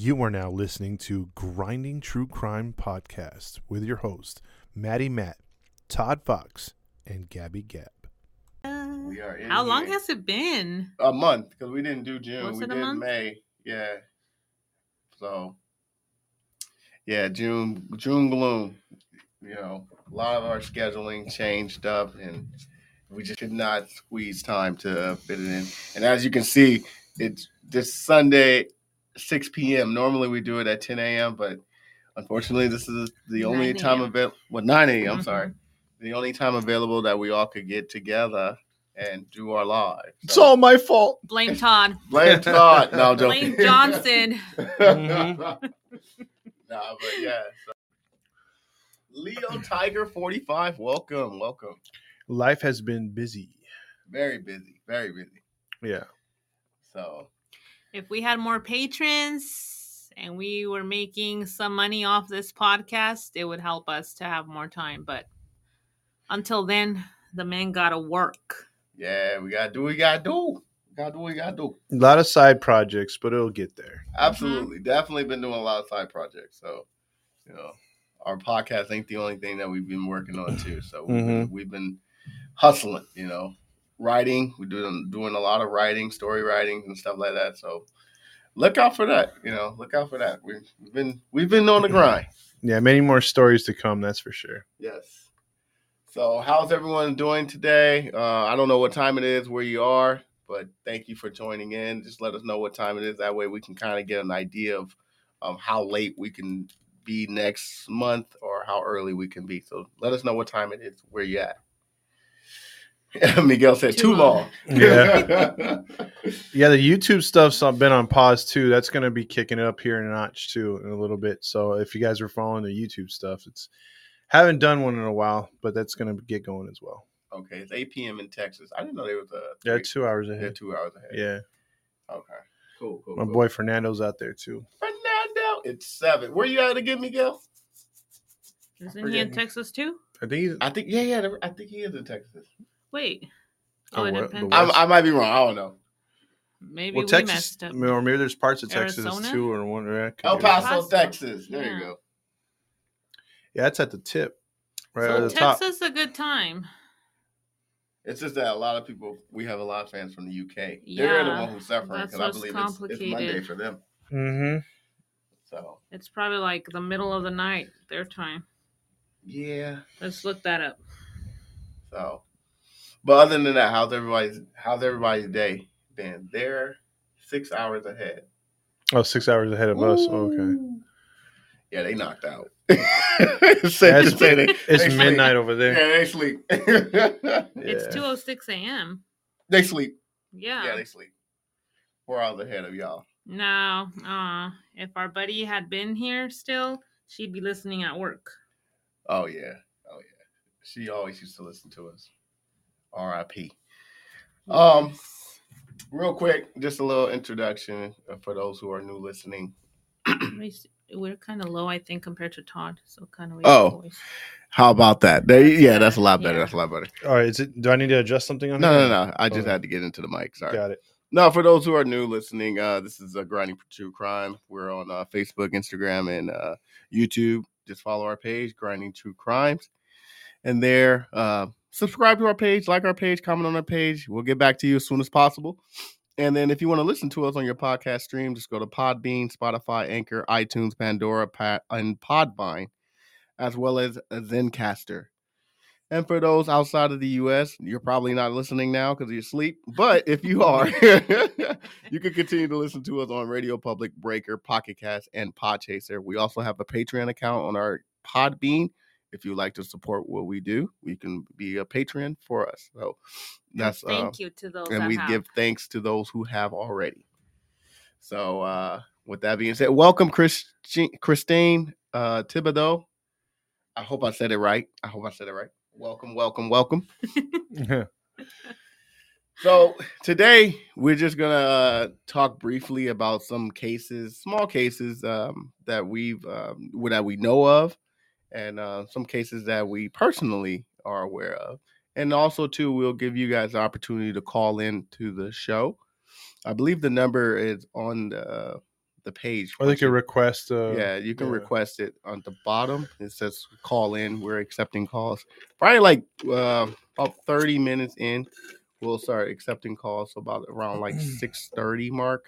You are now listening to Grinding True Crime Podcast with your host, Maddie Matt, Todd Fox, and Gabby Gab. Uh, we are in How long has it been? a month because we didn't do June. Was we did month? May. Yeah. So yeah, June June gloom. You know, a lot of our scheduling changed up and we just could not squeeze time to fit it in. And as you can see, it's this Sunday, 6 p.m. Normally we do it at 10 a.m., but unfortunately this is the only time a.m. available. Well, 9 a.m. Mhm. Sorry, the only time available that we all could get together and do our live. It's all my fault. Blame Todd. Blame Todd. No, I'm. Blame Johnson. Mhm. nah, but yeah. So. Leo Tiger 45, welcome, welcome. Life has been busy. Very busy, very busy. Yeah. So If we had more patrons and we were making some money off this podcast, it would help us to have more time. But until then, the men gotta work. yeah, we gotta do what we gotta do. We gotta do what we gotta do. A lot of side projects, but it'll get there. Mm-hmm. Absolutely. Definitely been doing a lot of side projects. So, you know, our podcast ain't the only thing that we've been working on too. So we've, been, mm-hmm. we've been hustling, you know, writing. We're doing doing a lot of writing, story writing and stuff like that. So look out for that. You know, look out for that. We've, been we've been on the grind. Yeah, many more stories to come, that's for sure. Yes. So how's everyone doing today? Uh, I don't know what time it is where you are, but thank you for joining in. Just let us know what time it is. That way we can kind of get an idea of um, how late we can be next month or how early we can be. So let us know what time it is where you at. Miguel said too, Too long. long. Yeah. Yeah, the YouTube stuff's been on pause too. That's going to be kicking it up here in a notch too in a little bit. So if you guys are following the YouTube stuff, it's haven't done one in a while, but that's going to get going as well. okay, it's 8 p.m. in Texas. I didn't know there was a Yeah, three- two hours they're ahead. two hours ahead. Yeah, Okay. Cool, cool. my cool. boy Fernando's out there too. Fernando. It's seven. Where you at again, Miguel? Isn't he in. Texas too? I think he's. I think yeah, yeah. I think he is in Texas. Wait. Oh, Oh, it what? depends. I, I might be wrong. I don't know. Maybe well, we Texas, messed up. or maybe there's parts of Texas Arizona? too, or one. yeah, could El. Paso, Paso. Texas. There Yeah. you go. Yeah, that's at the tip, right so at the top. Texas a good time. It's just that a lot of people, we have a lot of fans from the UK. They're the one who's suffering because I believe it's, it's Monday for them. Mm-hmm. So It's probably like the middle of the night, their time. yeah. Let's look that up. So, but other than that, how's everybody's how's everybody's day been? They're six hours ahead. Oh, six hours ahead of us. Oh, okay. Yeah, they knocked out. Safe to That's- say they- It's they sleep. midnight over there. Yeah, they sleep. It's two oh six a.m. they sleep. Yeah. Yeah, they sleep. Four hours ahead of y'all. no, uh, if our buddy had been here still, she'd be listening at work. Oh yeah. Oh yeah. She always used to listen to us. R.I.P. Um, real quick, just a little introduction uh, for those who are new listening. We s- We're kind of low, I think, compared to Todd. So kind of. Oh. How about that? There, yeah, that's a lot better. Yeah. That's a lot better. All right. Is it? Do I need to adjust something on No, here? no, no. I just Okay. had to get into the mic. Sorry. Got it. No, for those who are new listening, uh, this is a grinding for true crime. We're on uh, Facebook, Instagram, and uh, YouTube. Just follow our page, grinding true crimes, and there, uh, subscribe to our page, like our page, comment on our page. We'll get back to you as soon as possible. And then, if you want to listen to us on your podcast stream, just go to Podbean, Spotify, Anchor, iTunes, Pandora, Pat, and Podvine, as well as Zencaster. And for those outside of the US, you're probably not listening now because you're asleep. But if you are, you can continue to listen to us on Radio Public, Breaker, Pocket Cast, and Podchaser. We also have a Patreon account on our Podbean. If you would like to support what we do, you can be a patron for us. So that's uh, Thank you to those and we have. give thanks to those who have already. So, uh, with that being said, welcome, Chris, Christine uh, Thibodeau. I hope I said it right. I hope I said it right. Welcome, welcome, welcome. So today we're just gonna uh, talk briefly about some cases, small cases um, that we've um, that we know of, and uh, some cases that we personally are aware of, and also too we'll give you guys the opportunity to call in to the show. I believe the number is on the the page. Or they you- request. Uh, yeah, you can yeah. request it on the bottom. It says call in. We're accepting calls. Probably like uh, about 30 minutes in, we'll start accepting calls. So about around like 6:30 mark,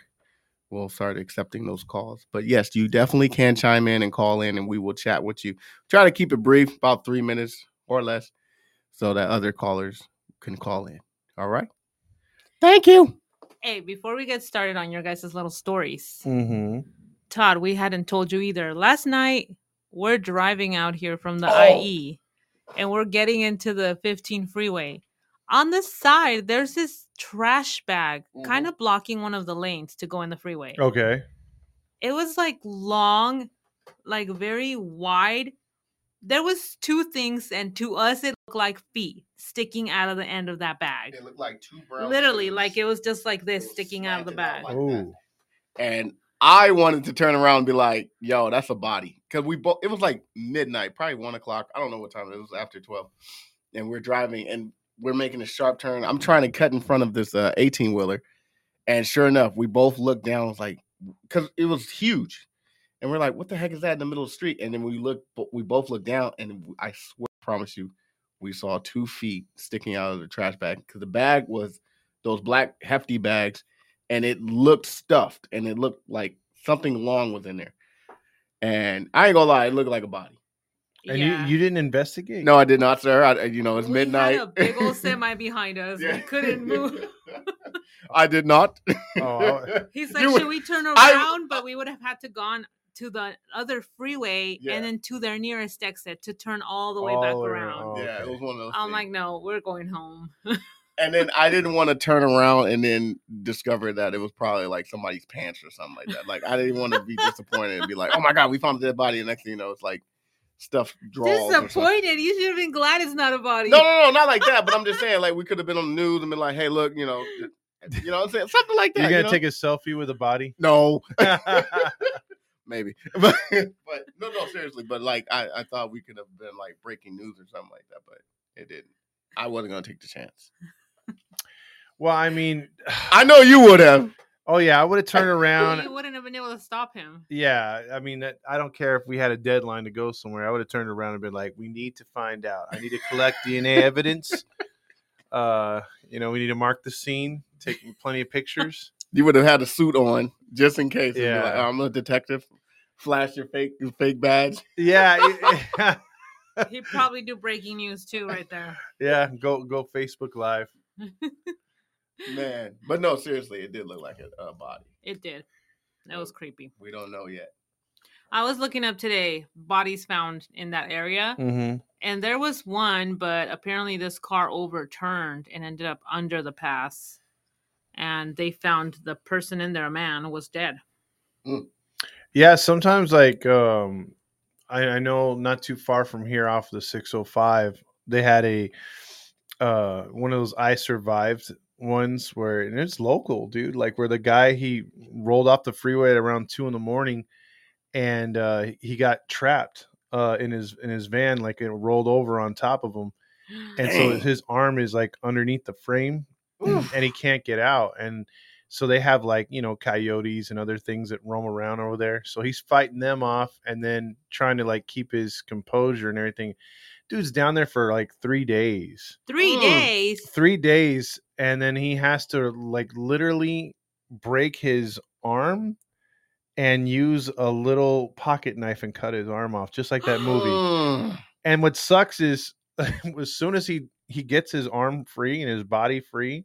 we'll start accepting those calls. But yes, you definitely can chime in and call in, and we will chat with you. Try to keep it brief, about three minutes or less, so that other callers can call in. All right. Thank you. Hey, before we get started on your guys' little stories, Mm-hmm. Todd, we hadn't told you either. Last night, we're driving out here from the Oh. IE and we're getting into the 15 freeway. On the side, there's this trash bag mm-hmm. kind of blocking one of the lanes to go in the freeway. Okay. It was like long, like very wide. There was two things, and to us, it looked like feet sticking out of the end of that bag. It looked like two brown. Literally, shoes. like it was just like this sticking out of the bag. like that. And I wanted to turn around and be like, "Yo, that's a body," because we both. It was like midnight, probably one o'clock. I don't know what time it was. After twelve, and we're driving and we're making a sharp turn. I'm trying to cut in front of this uh, 18 wheeler, and sure enough, we both looked down. Was like, because it was huge, and we're like, "What the heck is that in the middle of the street?" And then we look, we both looked down, and I swear, promise you, we saw two feet sticking out of the trash bag because the bag was those black hefty bags and it looked stuffed and it looked like something long was in there. And I ain't gonna lie, it looked like a body. And Yeah. you, you didn't investigate? No, I did not, sir. I, you know, it's We midnight. Had a big old semi behind us. Yeah. We couldn't move. I did not. Oh, He's like, You would- should we turn I- around? but we would have had to gone to the other freeway Yeah. and then to their nearest exit to turn all the way All back the around. around. yeah, it was one of those. I'm things. like, no, we're going home. and then I didn't want to turn around and then discover that it was probably like somebody's pants or something like that. Like I didn't want to be disappointed and be like, "Oh my god, we found a dead body." And next thing you know, it's like stuffed drawers. or something. Disappointed. You should have been glad it's not a body. No, no, no, not like that. But I'm just saying, like we could have been on the news and been like, "Hey, look, you know, you know, what I'm saying something like that." You're you gonna know? take a selfie with a body? no, maybe, but but no, no, seriously. But like I, I thought we could have been like breaking news or something like that, but it didn't. I wasn't gonna take the chance. well, I mean, I know you would have. Oh yeah, I would have turned around. you wouldn't have been able to stop him. Yeah, I mean, I don't care if we had a deadline to go somewhere. I would have turned around and been like, "We need to find out. I need to collect DNA evidence. Uh, you know, we need to mark the scene, take plenty of pictures. You would have had a suit on just in case. Yeah, Yeah. like, "Oh, I'm a detective. Flash your fake your fake badge. Yeah, it- He'd probably do breaking news too, right there. yeah. Go go Facebook Live. Man, but no, seriously, it did look like a, a body. It did. That was creepy. We don't know yet. I was looking up today bodies found in that area, Mm-hmm. and there was one, but apparently this car overturned and ended up under the pass. And they found the person in there, a man, was dead. Yeah, sometimes like um I, I know not too far from here off the 605, they had a uh one of those I survived ones where and it's local, dude. Like where the guy he rolled off the freeway at around two in the morning and uh he got trapped uh in his in his van, like it rolled over on top of him. And so his arm is like underneath the frame Oof. and he can't get out. And so they have like, you know, coyotes and other things that roam around over there. So he's fighting them off and then trying to like keep his composure and everything. Dude's down there for like three days. Three Mm. days. Three days. And then he has to like literally break his arm and use a little pocket knife and cut his arm off, just like that movie. And what sucks is as soon as he he gets his arm free and his body free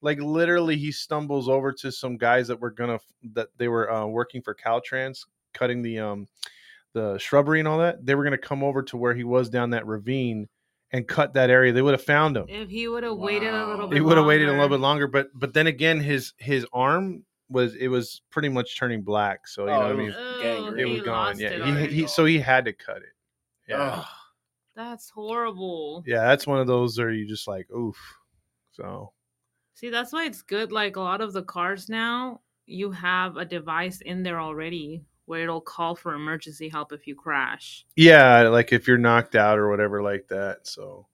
like literally he stumbles over to some guys that were gonna that they were uh, working for caltrans cutting the um the shrubbery and all that. They were gonna come over to where he was down that ravine and cut that area they would have found him If he would have waited a little bit, he would have waited a little longer- bit longer but but then again his his arm was it was pretty much turning black so you Oh, know what i oh, it mean was Oh, gangrene. it he was gone yeah it he, he so he had to cut it yeah Ugh. That's horrible. yeah, that's one of those where you just like, oof. So See, that's why it's good. Like a lot of the cars now, you have a device in there already where it'll call for emergency help if you crash. yeah, like if you're knocked out or whatever like that. So,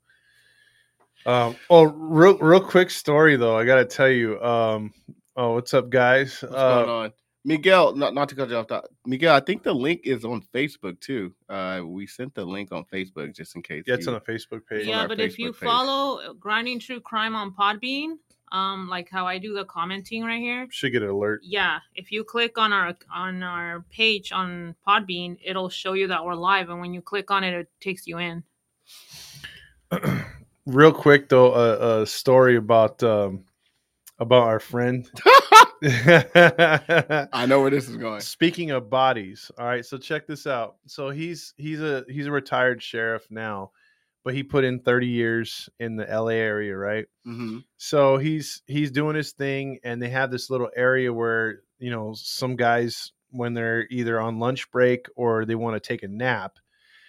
um, oh, real real quick story though, I gotta tell you. Um, oh, what's up, guys? What's uh, going on? Miguel, not, not to cut you off, Doc- Miguel, I think the link is on Facebook too. Uh, we sent the link on Facebook just in case. Yeah, it's you- on the Facebook page. yeah, our but if you page. follow Grinding True Crime on Podbean, um, like how I do the commenting right here, Should get an alert. yeah, if you click on our on our page on Podbean, it'll show you that we're live, and when you click on it, it takes you in. Real quick though, a, a story about um about our friend. I know where this is going. Speaking of bodies, all right. So check this out. So he's he's a he's a retired sheriff now, but he put in 30 years in the LA area, right? hmm So he's he's doing his thing, and they have this little area where you know some guys when they're either on lunch break or they want to take a nap.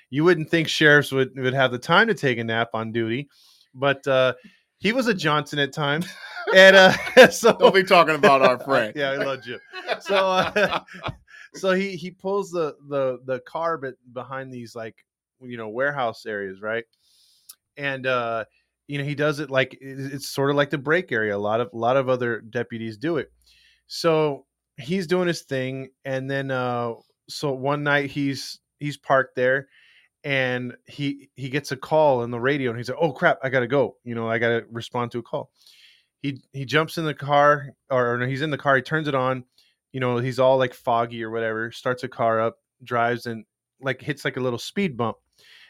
You wouldn't think sheriffs would would have the time to take a nap on duty, but uh, he was a Johnson at times, and uh, so Don't be talking about our friend. yeah, I love you. So, uh, so he he pulls the the the car but behind these like you know warehouse areas, right? And uh, you know he does it like it's sort of like the break area. A lot of a lot of other deputies do it. So he's doing his thing, and then uh, so one night he's he's parked there. And he he gets a call on the radio, and he's like, "Oh crap, I gotta go. You know, I gotta respond to a call." he he jumps in the car or no, he's in the car he turns it on you know he's all like foggy or whatever starts a car up drives and like hits like a little speed bump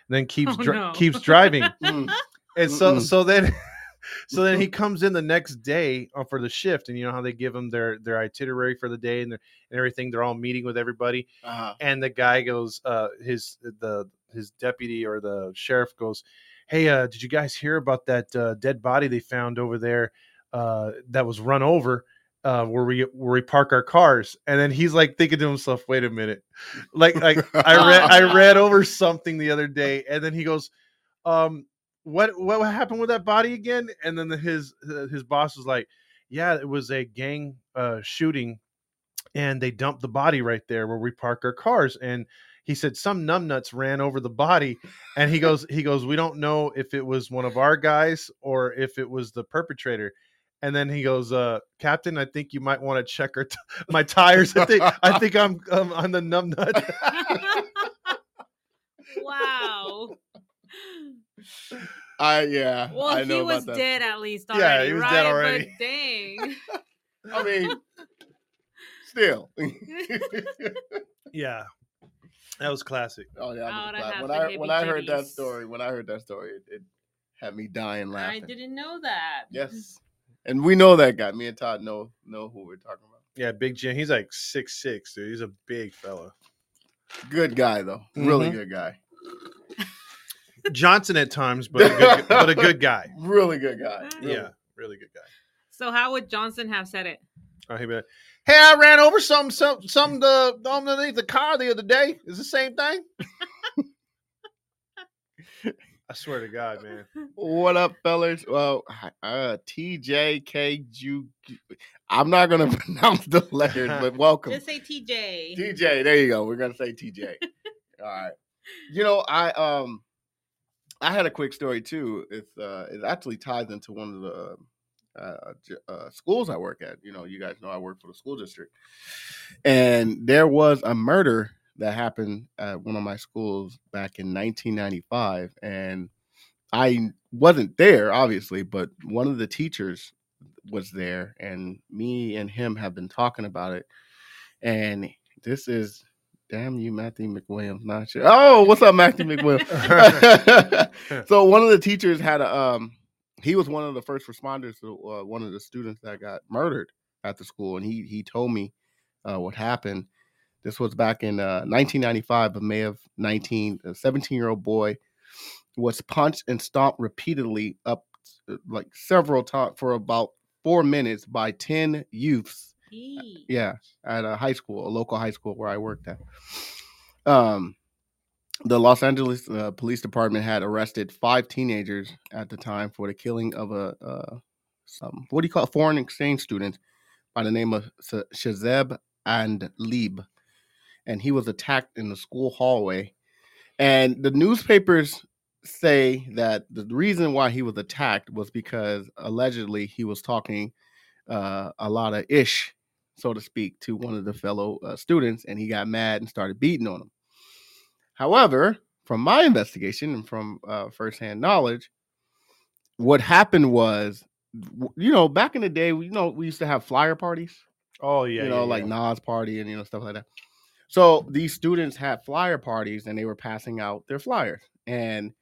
then keeps Oh, dri- no. keeps driving Mm. and so Mm-mm. so then so then he comes in the next day uh, for the shift and you know how they give them their their itinerary for the day and, and everything they're all meeting with everybody Uh-huh. and the guy goes uh his the his deputy or the sheriff goes hey uh did you guys hear about that uh, dead body they found over there uh that was run over uh where we where we park our cars and then he's like thinking to himself wait a minute. Like like i read i read over something the other day and then he goes um what what happened with that body again? And then the, his his boss was like yeah it was a gang uh shooting and they dumped the body right there where we park our cars. And he said some numbnuts ran over the body. And he goes he goes we don't know if it was one of our guys or if it was the perpetrator and then he goes uh captain i think you might want to check our t- my tires i think i think i'm um, on the numb nut." wow. I yeah. Well, I know he about was that. dead at least Yeah, he was right? dead already. But dang. I mean, still. yeah that was classic Oh yeah. I I would was have glad. When I when I heard that story, when I heard that story, it, it had me dying laughing. I didn't know that. Yes. And we know that guy. Me and Todd know know who we're talking about. yeah big jim he's like six six dude he's a big fella Good guy though. Really Mhm. good guy. johnson at times but a good, but a good guy Really good guy. Really. yeah really good guy So how would Johnson have said it? Oh, he'd be like, hey, I ran over some some some the underneath the car the other day. Is the same thing? I swear to God, man. What up, fellas? Well, uh, TJK. I'm not gonna pronounce the letters, but welcome. Just say TJ. TJ, there you go. We're gonna say TJ. All right. You know, I um I had a quick story too. It's uh it actually ties into one of the uh, uh schools I work at. You know, you guys know I work for the school district. And there was a murder that happened at one of my schools back in 1995 and I wasn't there obviously, but one of the teachers was there and me and him have been talking about it. And this is damn you, Matthew McWilliams. Not sure. Oh, what's up, Matthew McWilliams? so one of the teachers had a um he was one of the first responders to uh, one of the students that got murdered at the school and he he told me uh, what happened this was back in uh, 1995 of may of 19 a 17 year old boy was punched and stomped repeatedly up uh, like several times for about four minutes by 10 youths Eee. yeah, at a high school, a local high school where I worked at. Um, the Los Angeles uh, Police Department had arrested five teenagers at the time for the killing of a uh, some what do you call it, foreign exchange student by the name of Shazeb and Lieb, and he was attacked in the school hallway. And the newspapers say that the reason why he was attacked was because allegedly he was talking uh, a lot of ish so to speak, to one of the fellow uh, students, and he got mad and started beating on him. However, from my investigation and from uh, firsthand knowledge, what happened was, you know, back in the day, you know, we used to have flyer parties Oh yeah, you know, yeah, like yeah. Nas party and you know stuff like that. So these students had flyer parties and they were passing out their flyers. And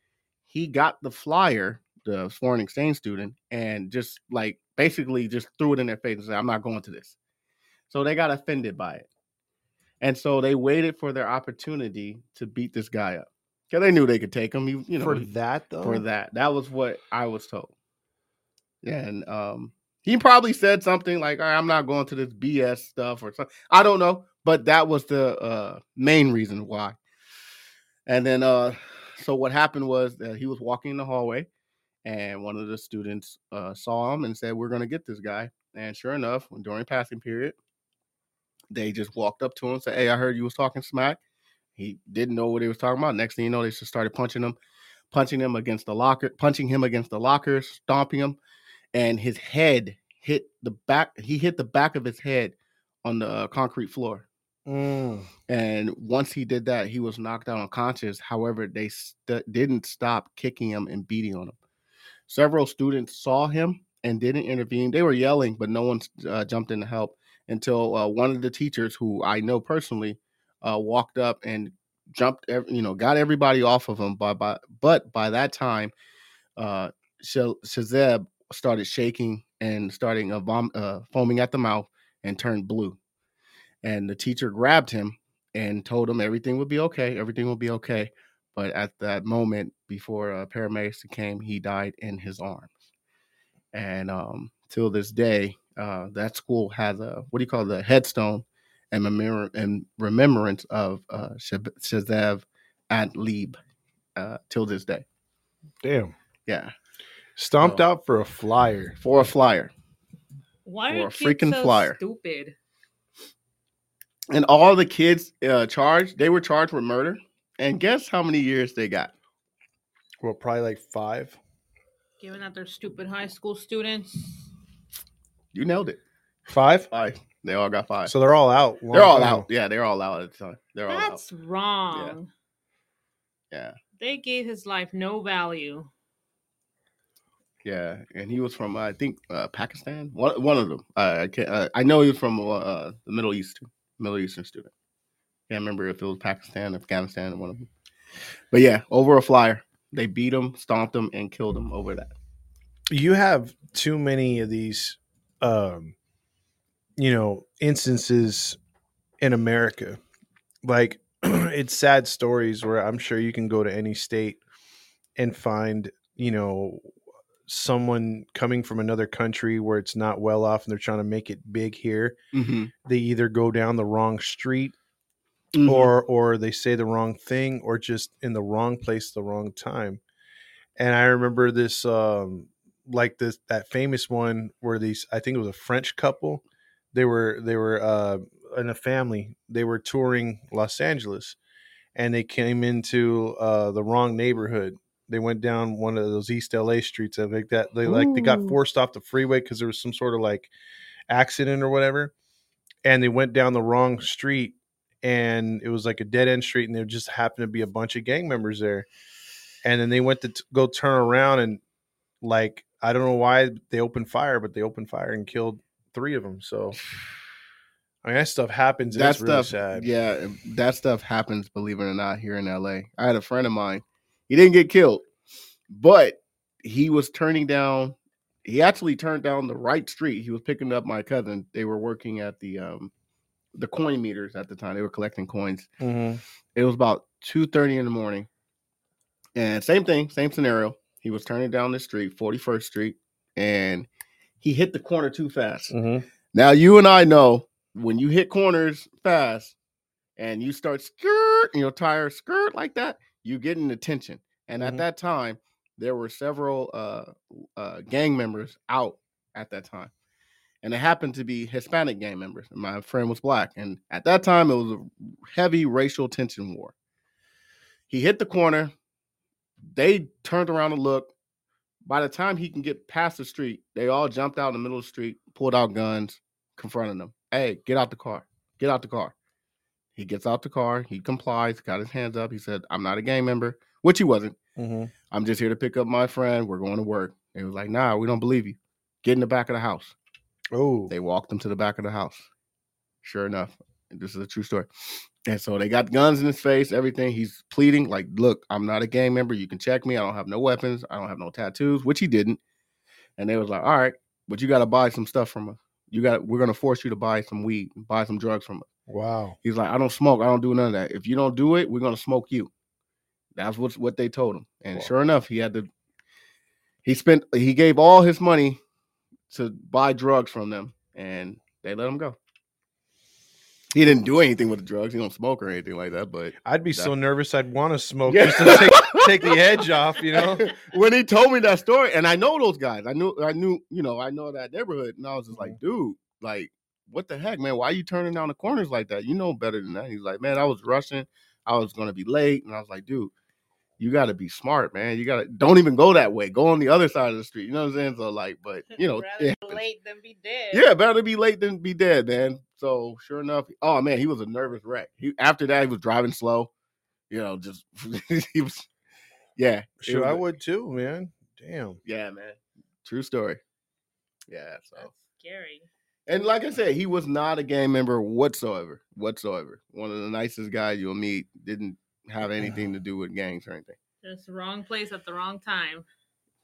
he got the flyer, the foreign exchange student, and just like basically just threw it in their face and said, "I'm not going to this." So they got offended by it, and so they waited for their opportunity to beat this guy up because they knew they could take him. You, you know, for that though. for that. That was what I was told. Yeah, and um, he probably said something like, "All right, I'm not going to this BS stuff or something." I don't know, but that was the uh, main reason why. And then, uh, so what happened was that he was walking in the hallway, and one of the students uh, saw him and said, "We're going to get this guy." And sure enough, when during passing period, they just walked up to him and said, "Hey, I heard you was talking smack." He didn't know what he was talking about. Next thing you know, they just started punching him punching him against the locker, punching him against the lockers, stomping him, and his head hit the back. He hit the back of his head on the uh, concrete floor. Mm. And once he did that, he was knocked out unconscious. However, they st- didn't stop kicking him and beating on him. Several students saw him and didn't intervene. They were yelling, but no one uh, jumped in to help until uh, one of the teachers, who I know personally, uh, walked up and jumped, you know, got everybody off of him. By, by, but by that time, uh, Sh- Shazib started shaking and starting uh, vom- uh, foaming at the mouth and turned blue. And the teacher grabbed him and told him everything would be okay. Everything will be okay. But at that moment, before uh, paramedics came, he died in his arms. And um, till this day, uh, that school has a what do you call a headstone and, memor- and remembrance of uh, Shazib Andleeb uh, till this day. Damn. Yeah, Stomped Oh. out for a flyer. for a flyer. Why Or are a kids freaking so flyer. stupid? And all the kids uh, charged, they were charged with murder. And guess how many years they got? Well, probably like five. Given that they're stupid high school students. You nailed it. Five. Five. They all got five. So they're all out. they're all time. out. Yeah, they're all out at the time. They're all out. That's wrong. Yeah. They gave his life no value. Yeah, and he was from I think uh, Pakistan. One one of them. Uh, I can't. Uh, I know he was from uh, the Middle East, Middle Eastern student. Can't remember if it was Pakistan, Afghanistan, one of them. But yeah, over a flyer, they beat him, stomped him, and killed him over that. you have too many of these um you know instances in america like it's sad stories where i'm sure you can go to any state and find you know someone coming from another country where it's not well off and they're trying to make it big here Mm-hmm. they either go down the wrong street Or or or they say the wrong thing or just in the wrong place the wrong time. And i remember this um like this that famous one where these i think it was a french couple. They were they were uh in a family. They were touring los angeles and they came into uh the wrong neighborhood they went down one of those east la streets and like that they like they got forced off the freeway because there was some sort of like accident or whatever and they went down the wrong street and it was like a dead end street and there just happened to be a bunch of gang members there and then they went to t- go turn around and like i don't know why they opened fire but they opened fire and killed three of them so i mean that stuff happens that it's really stuff, sad yeah, that stuff happens. Believe it or not, here in LA. I had a friend of mine. He didn't get killed, but he was turning down. He actually turned down the right street. He was picking up my cousin. They were working at the um the coin meters at the time. They were collecting coins. Mhm. It was about two thirty in the morning, and same thing, same scenario. He was turning down the street, Forty First Street, and he hit the corner too fast. Mhm. Now you and I know when you hit corners fast and you start skirt and your tire skirt like that, you get an attention. And Mhm. at that time, there were several uh, uh, gang members out at that time, and it happened to be Hispanic gang members. And my friend was black, and at that time, it was a heavy racial tension war. He hit the corner. They turned around to look. By the time he can get past the street, they all jumped out in the middle of the street, pulled out guns, confronted him. "Hey, get out the car. Get out the car." He gets out the car. He complies. Got his hands up. He said, "I'm not a gang member," which he wasn't. Mhm. I'm just here to pick up my friend. We're going to work. They was like, "Nah, we don't believe you. Get in the back of the house." Oh, They walked him to the back of the house. Sure enough, this is a true story. And so they got guns in his face, everything. He's pleading, like, look, I'm not a gang member. You can check me. I don't have no weapons. I don't have no tattoos, which he didn't. And they was like, all right, but you got to buy some stuff from us. You got, we're gonna force you to buy some weed, buy some drugs from us. Wow. He's like, I don't smoke. I don't do none of that. If you don't do it, we're gonna smoke you. That's what what they told him. And Wow. sure enough, he had to. He spent. He gave all his money to buy drugs from them, and they let him go. He didn't do anything with the drugs. He don't smoke or anything like that. But I'd be so nervous. I'd want to smoke Yeah. just to take, take the edge off. You know. when he told me that story, and I know those guys, I knew, I knew, you know, I know that neighborhood, and I was just like, mm-hmm. dude, like, what the heck, man? Why are you turning down the corners like that? You know better than that. He's like, man, I was rushing, I was gonna be late, and I was like, dude, you got to be smart, man. You got to don't even go that way. Go on the other side of the street. You know what I'm saying? So like, but you know, Rather it be late than be dead. Yeah, better be late than be dead, man. So sure enough, oh man, he was a nervous wreck. He after that he was driving slow, you know, just he was yeah. Sure, was I a- would too, man. Damn. Yeah, man. True story. Yeah, so That's scary. And like I said, he was not a gang member whatsoever. Whatsoever. One of the nicest guys you'll meet. Didn't have anything to do with gangs or anything. Just wrong place at the wrong time.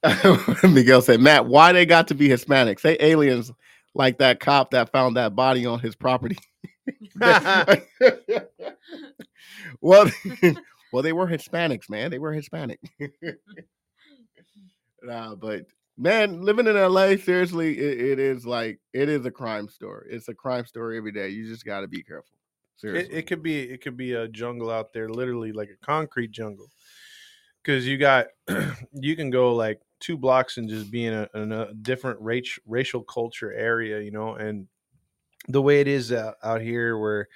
Miguel said, Matt, why they got to be Hispanic? Say aliens like that cop that found that body on his property. well, well, they were Hispanics, man. They were Hispanic. nah, but man, living in LA, seriously, it, it is like it is a crime story. It's a crime story every day. You just got to be careful. It, Seriously, it could be it could be a jungle out there, literally like a concrete jungle. Because you got you can go like two blocks and just be in a, in a different race, racial culture area, you know, and the way it is out, out here where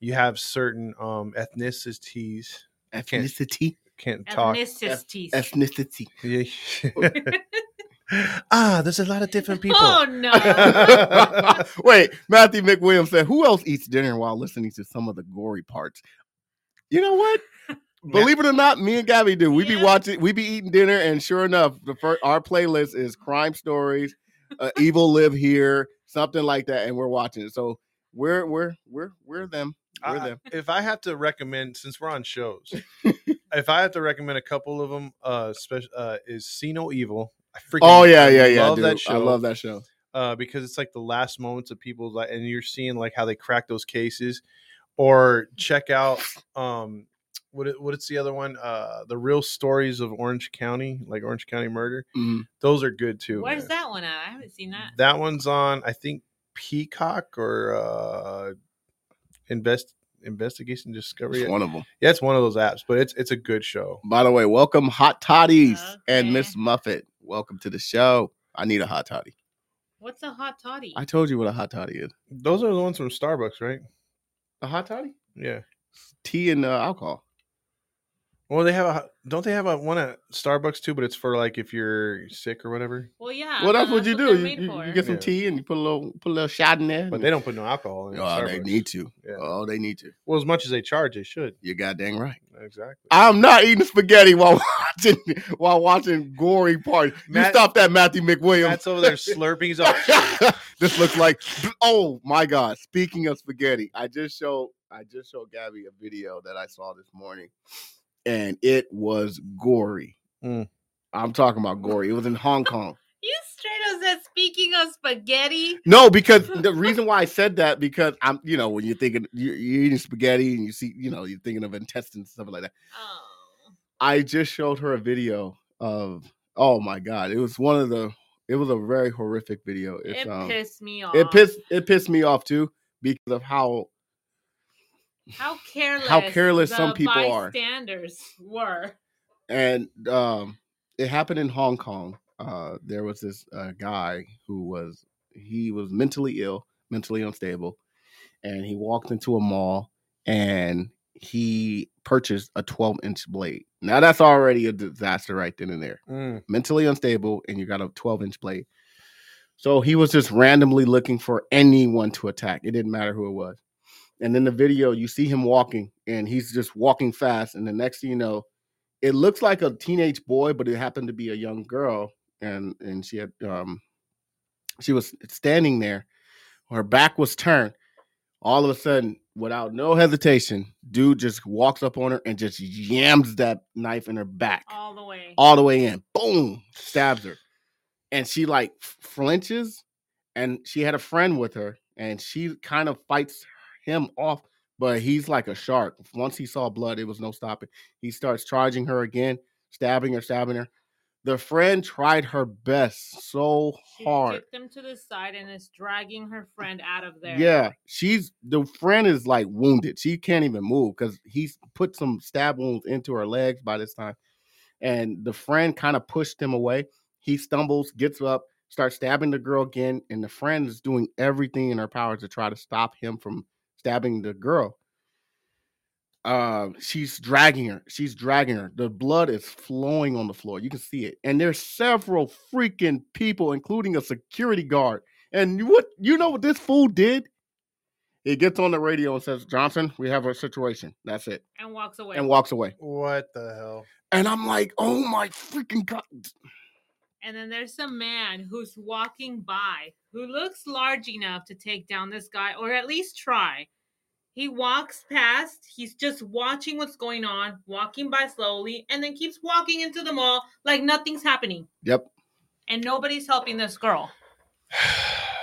you have certain um ethnicities can't- ethnicity, can't talk Ethnicities. ethnicity. Yeah. ah there's a lot of different people Oh no. Wait, Matthew McWilliams said, "Who else eats dinner while listening to some of the gory parts?" You know what? Believe it or not, me and Gabby do. We be watching, we be eating dinner, and sure enough, the first our playlist is crime stories, uh, evil live here, something like that, and we're watching it. So we're we're we're we're them. We're I- them. if I have to recommend, since we're on shows, if I have to recommend a couple of them, uh, special uh, is See No Evil. I freaking Oh yeah, yeah, yeah. love dude. that show. I love that show. uh, because it's like the last moments of people's like, and you're seeing like how they crack those cases, or check out um, what it- what it's the other one, uh, the real stories of Orange County, like Orange County murder. Mhm. Those are good too. Where's man. that one at? I haven't seen that. That one's on, I think Peacock or uh, Invest Investigation Discovery. It's one of them. Yeah, it's one of those apps, but it's it's a good show. By the way, welcome Hot Toddies and Miss Muffet. Welcome to the show. I need a hot toddy. What's a hot toddy? I told you what a hot toddy is. Those are the ones from Starbucks, right? A hot toddy? Yeah. Tea and uh, alcohol. Well, they have a don't they have a one at Starbucks too? But it's for like if you're sick or whatever. well, yeah. well, that's uh, what you do. they're You, you- you get some Yeah. tea and you put a little put a little shot in there. But they don't put no alcohol in. Oh, they need to. Yeah. Oh, they need to. Well, as much as they charge, they should. You're goddamn right. Exactly. I'm not eating spaghetti while watching while watching gory parties. You stop that, Matthew McWilliams. That's over there slurping. He's all, this looks like oh my god. Speaking of spaghetti, I just showed I just showed Gabby a video that I saw this morning, and it was gory. Mm. I'm talking about gory. It was in Hong Kong. You straight up said, speaking of spaghetti. No, because the reason why I said that because I'm you know when you're thinking you're, you're eating spaghetti and you see you know you're thinking of intestines and stuff like that. Oh. I just showed her a video of oh my god, it was one of the it was a very horrific video. It's It um pissed me off. it pissed it pissed me off too because of how How careless. How careless the some people are. Bystanders were. and um it happened in Hong Kong. Uh there was this uh, guy who was he was mentally ill, mentally unstable, and he walked into a mall and he purchased a 12 inch blade. Now that's already a disaster right then and there. Mm. mentally unstable and you got a 12 inch blade. So he was just randomly looking for anyone to attack. It didn't matter who it was. And in the video, you see him walking, and he's just walking fast. And the next thing you know, it looks like a teenage boy, but it happened to be a young girl, and and she had um she was standing there, her back was turned. All of a sudden, without no hesitation, dude just walks up on her and just yams that knife in her back All the way. all the way in. Boom, stabs her, and she like flinches. And she had a friend with her, and she kind of fights him off, but he's like a shark. Once he saw blood, it was no stopping. He starts charging her again, stabbing her, stabbing her. The friend tried her best so She hard. kicked him to the side and is dragging her friend out of there. Yeah, she's the friend is like wounded. She can't even move because he's put some stab wounds into her legs by this time. And the friend kind of pushed him away. He stumbles, gets up, starts stabbing the girl again, and the friend is doing everything in her power to try to stop him from stabbing the girl. Uh, she's dragging her. She's dragging her. The blood is flowing on the floor. You can see it. And there's several freaking people, including a security guard. And you- what you know what this fool did? He gets on the radio and says, Johnson, we have a situation. That's it. And walks away. And walks away. What the hell? And I'm like, oh my freaking God. And then there's a man who's walking by who looks large enough to take down this guy or at least try. He walks past, he's just watching what's going on, walking by slowly, and then keeps walking into the mall like nothing's happening. Yep. And nobody's helping this girl.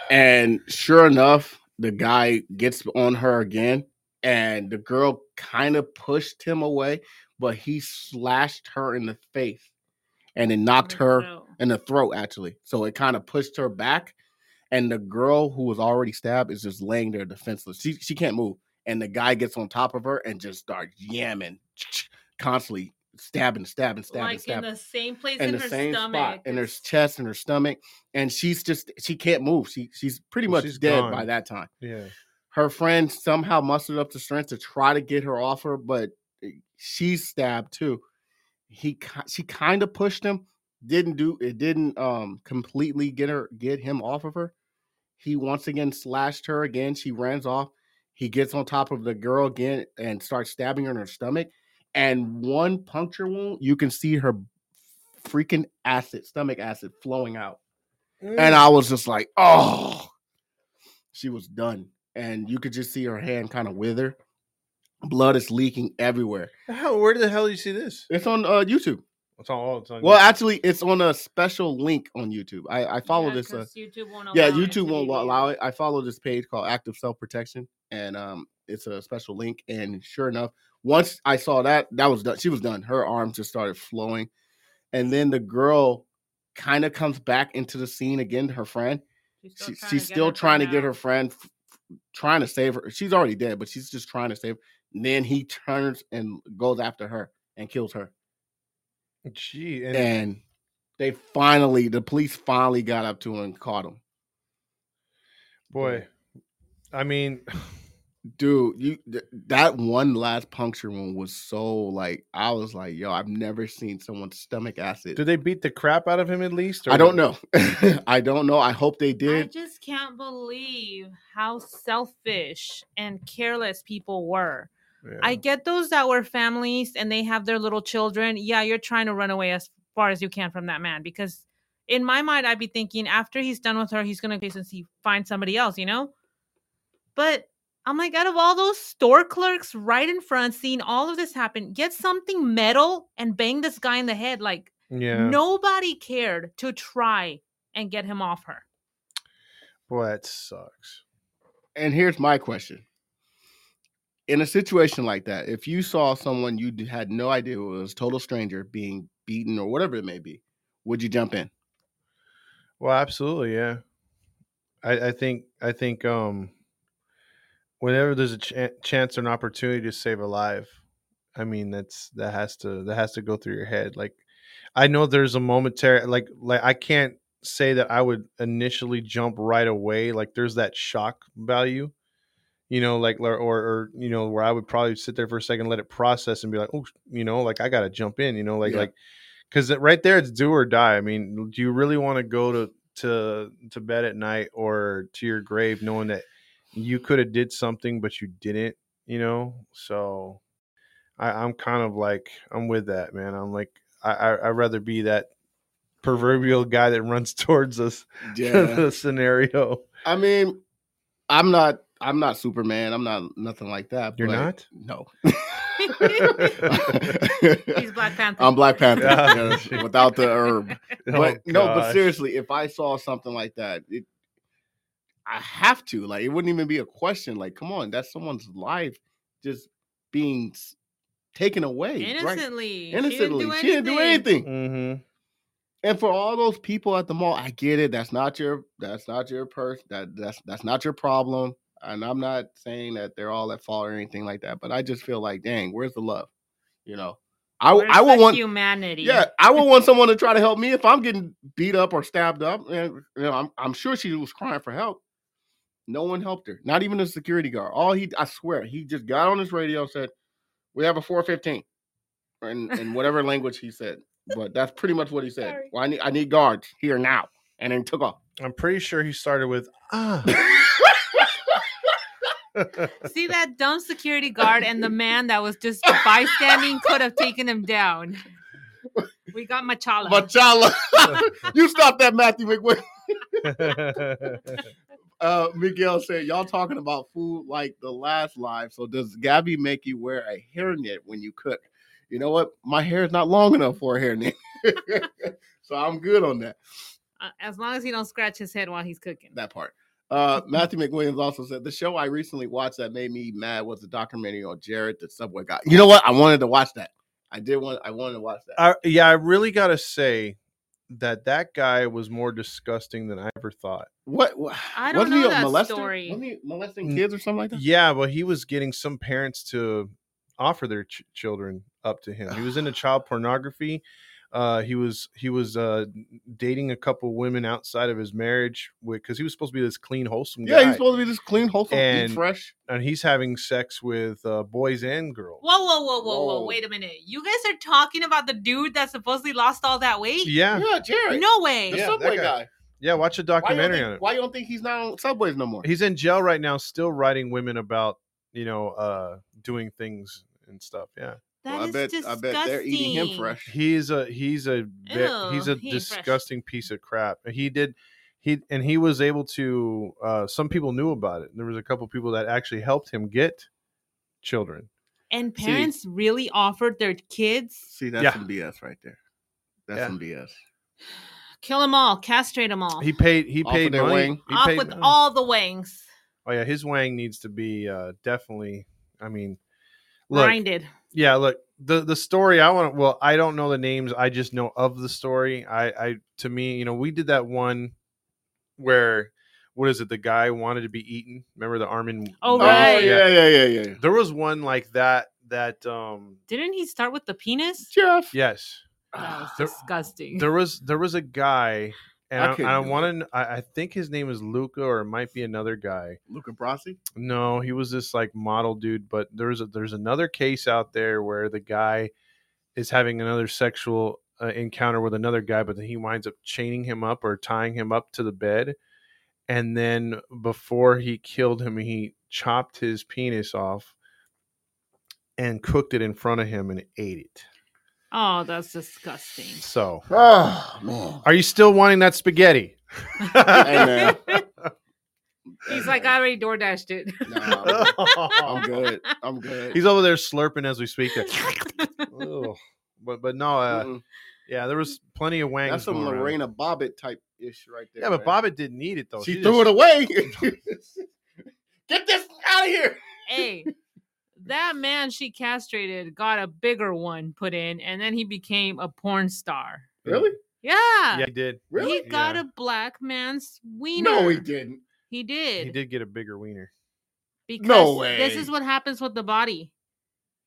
And sure enough, the guy gets on her again, and the girl kind of pushed him away, but he slashed her in the face and it knocked oh, her So, in the throat, actually. So it kind of pushed her back, and the girl who was already stabbed is just laying there defenseless. She, she can't move. And the guy gets on top of her and just starts yamming, constantly stabbing, stabbing, stabbing, like in stabbing the same place in in, the her same stomach. spot in her chest and her stomach and she's just she can't move she she's pretty Well, much she's dead by that time Yeah. her friend somehow mustered up the strength to try to get her off her but eh, she's stabbed too he she kind of pushed him didn't do it didn't um completely get her get him off of her he once again slashed her again she runs off he gets on top of the girl again and starts stabbing her in her stomach and one puncture wound you can see her freaking acid stomach acid flowing out Mm. and I was just like, oh, she was done. And you could just see her hand kind of wither. Blood is leaking everywhere. How, where the hell do you see this? It's on uh, YouTube. It's on. Oh, it's on Well, YouTube. actually, it's on a special link on YouTube. I, I follow Yeah, this. Uh, 'cause YouTube won't yeah, allow it YouTube won't viewed. allow it. I follow this page called Active Self Protection, and um, it's a special link. And sure enough, once I saw that, that was done. She was done. Her arms just started flowing, and then the girl kind of comes back into the scene again. Her friend, She's she, trying she's to get still her trying to get her friend, f- f- trying to save her. She's already dead, but she's just trying to save. And then he turns and goes after her and kills her. Gee, and, And they finally, the police finally got up to him and caught him. boy, I mean, Dude, you th- that one last puncture wound was so like I was like, yo, I've never seen someone's stomach acid. did they beat the crap out of him at least? I don't know. I don't know. I hope they did. I just can't believe how selfish and careless people were. Yeah. I get those that were families and they have their little children. Yeah, you're trying to run away as far as you can from that man because in my mind, I'd be thinking after he's done with her, he's gonna face and see find somebody else, you know. But I'm like, out of all those store clerks right in front, seeing all of this happen, get something metal and bang this guy in the head. Like yeah. nobody cared to try and get him off her. Boy, that sucks. And here's my question. In a situation like that, if you saw someone you had no idea was total stranger being beaten or whatever it may be, would you jump in? Well, absolutely, yeah. I, I think I think um whenever there's a ch- chance or an opportunity to save a life, I mean that's that has to that has to go through your head. Like I know there's a momentary like like I can't say that I would initially jump right away. Like there's that shock value, you know, like or or, you know where I would probably sit there for a second, let it process, and be like, oh, you know, like I got to jump in, you know, like Yeah. like because right there it's do or die. I mean, do you really want to go to to to bed at night or to your grave knowing that you could have did something but you didn't you know so I, i'm kind of like i'm with that man i'm like i I- i'd rather be that proverbial guy that runs towards us Yeah. the scenario I mean, I'm not. I'm not Superman. I'm not nothing like that. You're but- not? No. He's Black Panther. I'm Black Panther Yeah. yeah, without the herb. Oh, But no, but seriously, if I saw something like that, it, I have to. Like, it wouldn't even be a question. Like, come on, that's someone's life just being taken away. right? innocently. Innocently, she didn't do anything. Mhm. And for all those people at the mall, I get it. That's not your. That's not your person. That that's that's not your problem. And I'm not saying that they're all at fault or anything like that. But I just feel like, dang, where's the love? You know, I Where's I would want. humanity. Yeah, I would want someone to try to help me if I'm getting beat up or stabbed up. And you know, I'm I'm sure she was crying for help. No one helped her, not even the security guard. All he, I swear, he just got on his radio said, "We have a 415," in in whatever language he said. But that's pretty much what he said. Sorry. Well, I need I need guards here now, and then took off. i'm pretty sure he started with ah See that dumb security guard and the man that was just bystanding could have taken him down. We got Machala. Machala, you stop that, Matthew McWilliams. uh, Miguel said, "Y'all talking about food like the last live. So does Gabby make you wear a hairnet when you cook? You know what? My hair is not long enough for a hairnet, so I'm good on that Uh, as long as he don't scratch his head while he's cooking. that part." Uh, Matthew McWilliams also said the show I recently watched that made me mad was the documentary on Jared, the subway guy. You know what? I wanted to watch that. I did want. I wanted to watch that. I, yeah i really gotta say that that guy was more disgusting than i ever thought what? what I don't wasn't know he a that molester? story. Wasn't he molesting kids or something like that? Yeah, but he was getting some parents to offer their ch- children up to him. He was into child pornography. Uh, he was he was uh, dating a couple women outside of his marriage because he was supposed to be this clean, wholesome guy. Yeah, guy, he's supposed to be this clean, wholesome, And- fresh. and he's having sex with uh, boys and girls. Whoa, whoa, whoa, whoa, whoa! Whoa. Wait a minute. You guys are talking about the dude that supposedly lost all that weight? Yeah, Yeah, Jared. No way. the Yeah, subway guy. guy. yeah. Watch a documentary don't on it. why you don't think he's not on subways no more? He's in jail right now, still writing women about you know uh, doing things and stuff. Yeah. That Well, I is bet disgusting. I bet they're eating him fresh. He's a he's a ve- he's a he ain't fresh. disgusting piece of crap. He did he and he was able to. Uh, some people knew about it. There was a couple people that actually helped him get children. And See- parents really offered their kids See, that's Yeah. some BS right there. That's Yeah. some BS. kill them all, castrate them all, He paid he Off paid their money. wing. He off paid with money. all the wings. Oh yeah, his wang needs to be uh, definitely. I mean, look, grinded. Yeah, look the the story. I want. to Well, I don't know the names. I just know of the story. I I to me, you know, we did that one where what is it? The guy wanted to be eaten. Remember the Armin? Oh, Oh right. yeah, yeah, yeah, yeah. There was one like that. That um Didn't he start with the penis? Jeff. yes, That was There- disgusting. there was there was a guy, and I I, I, want to. I, I think his name is Luca, or it might be another guy. Luca Brasi. No, he was this like model dude. But there's a, there's another case out there where the guy is having another sexual uh, encounter with another guy, but then he winds up chaining him up or tying him up to the bed, and then before he killed him, he chopped his penis off and cooked it in front of him and ate it. Oh, that's disgusting. So, Oh man. are you still wanting that spaghetti? Hey, man. He's like, I already door dashed it. Nah, I'm good. I'm good. He's over there slurping as we speak. But but no, uh, Mm-mm. yeah, there was plenty of wangs. That's some going around. Lorena Bobbitt type ish right there. Yeah, but man. Bobbitt didn't need it though. she, threw it away. Get this out of here. hey, that man she castrated got a bigger one put in, and then he became a porn star. Really? Yeah. Yeah, he did. Really? He got Yeah. a black man's wiener. No, he didn't. He did. He did get a bigger wiener. Because No way. This is what happens with the body.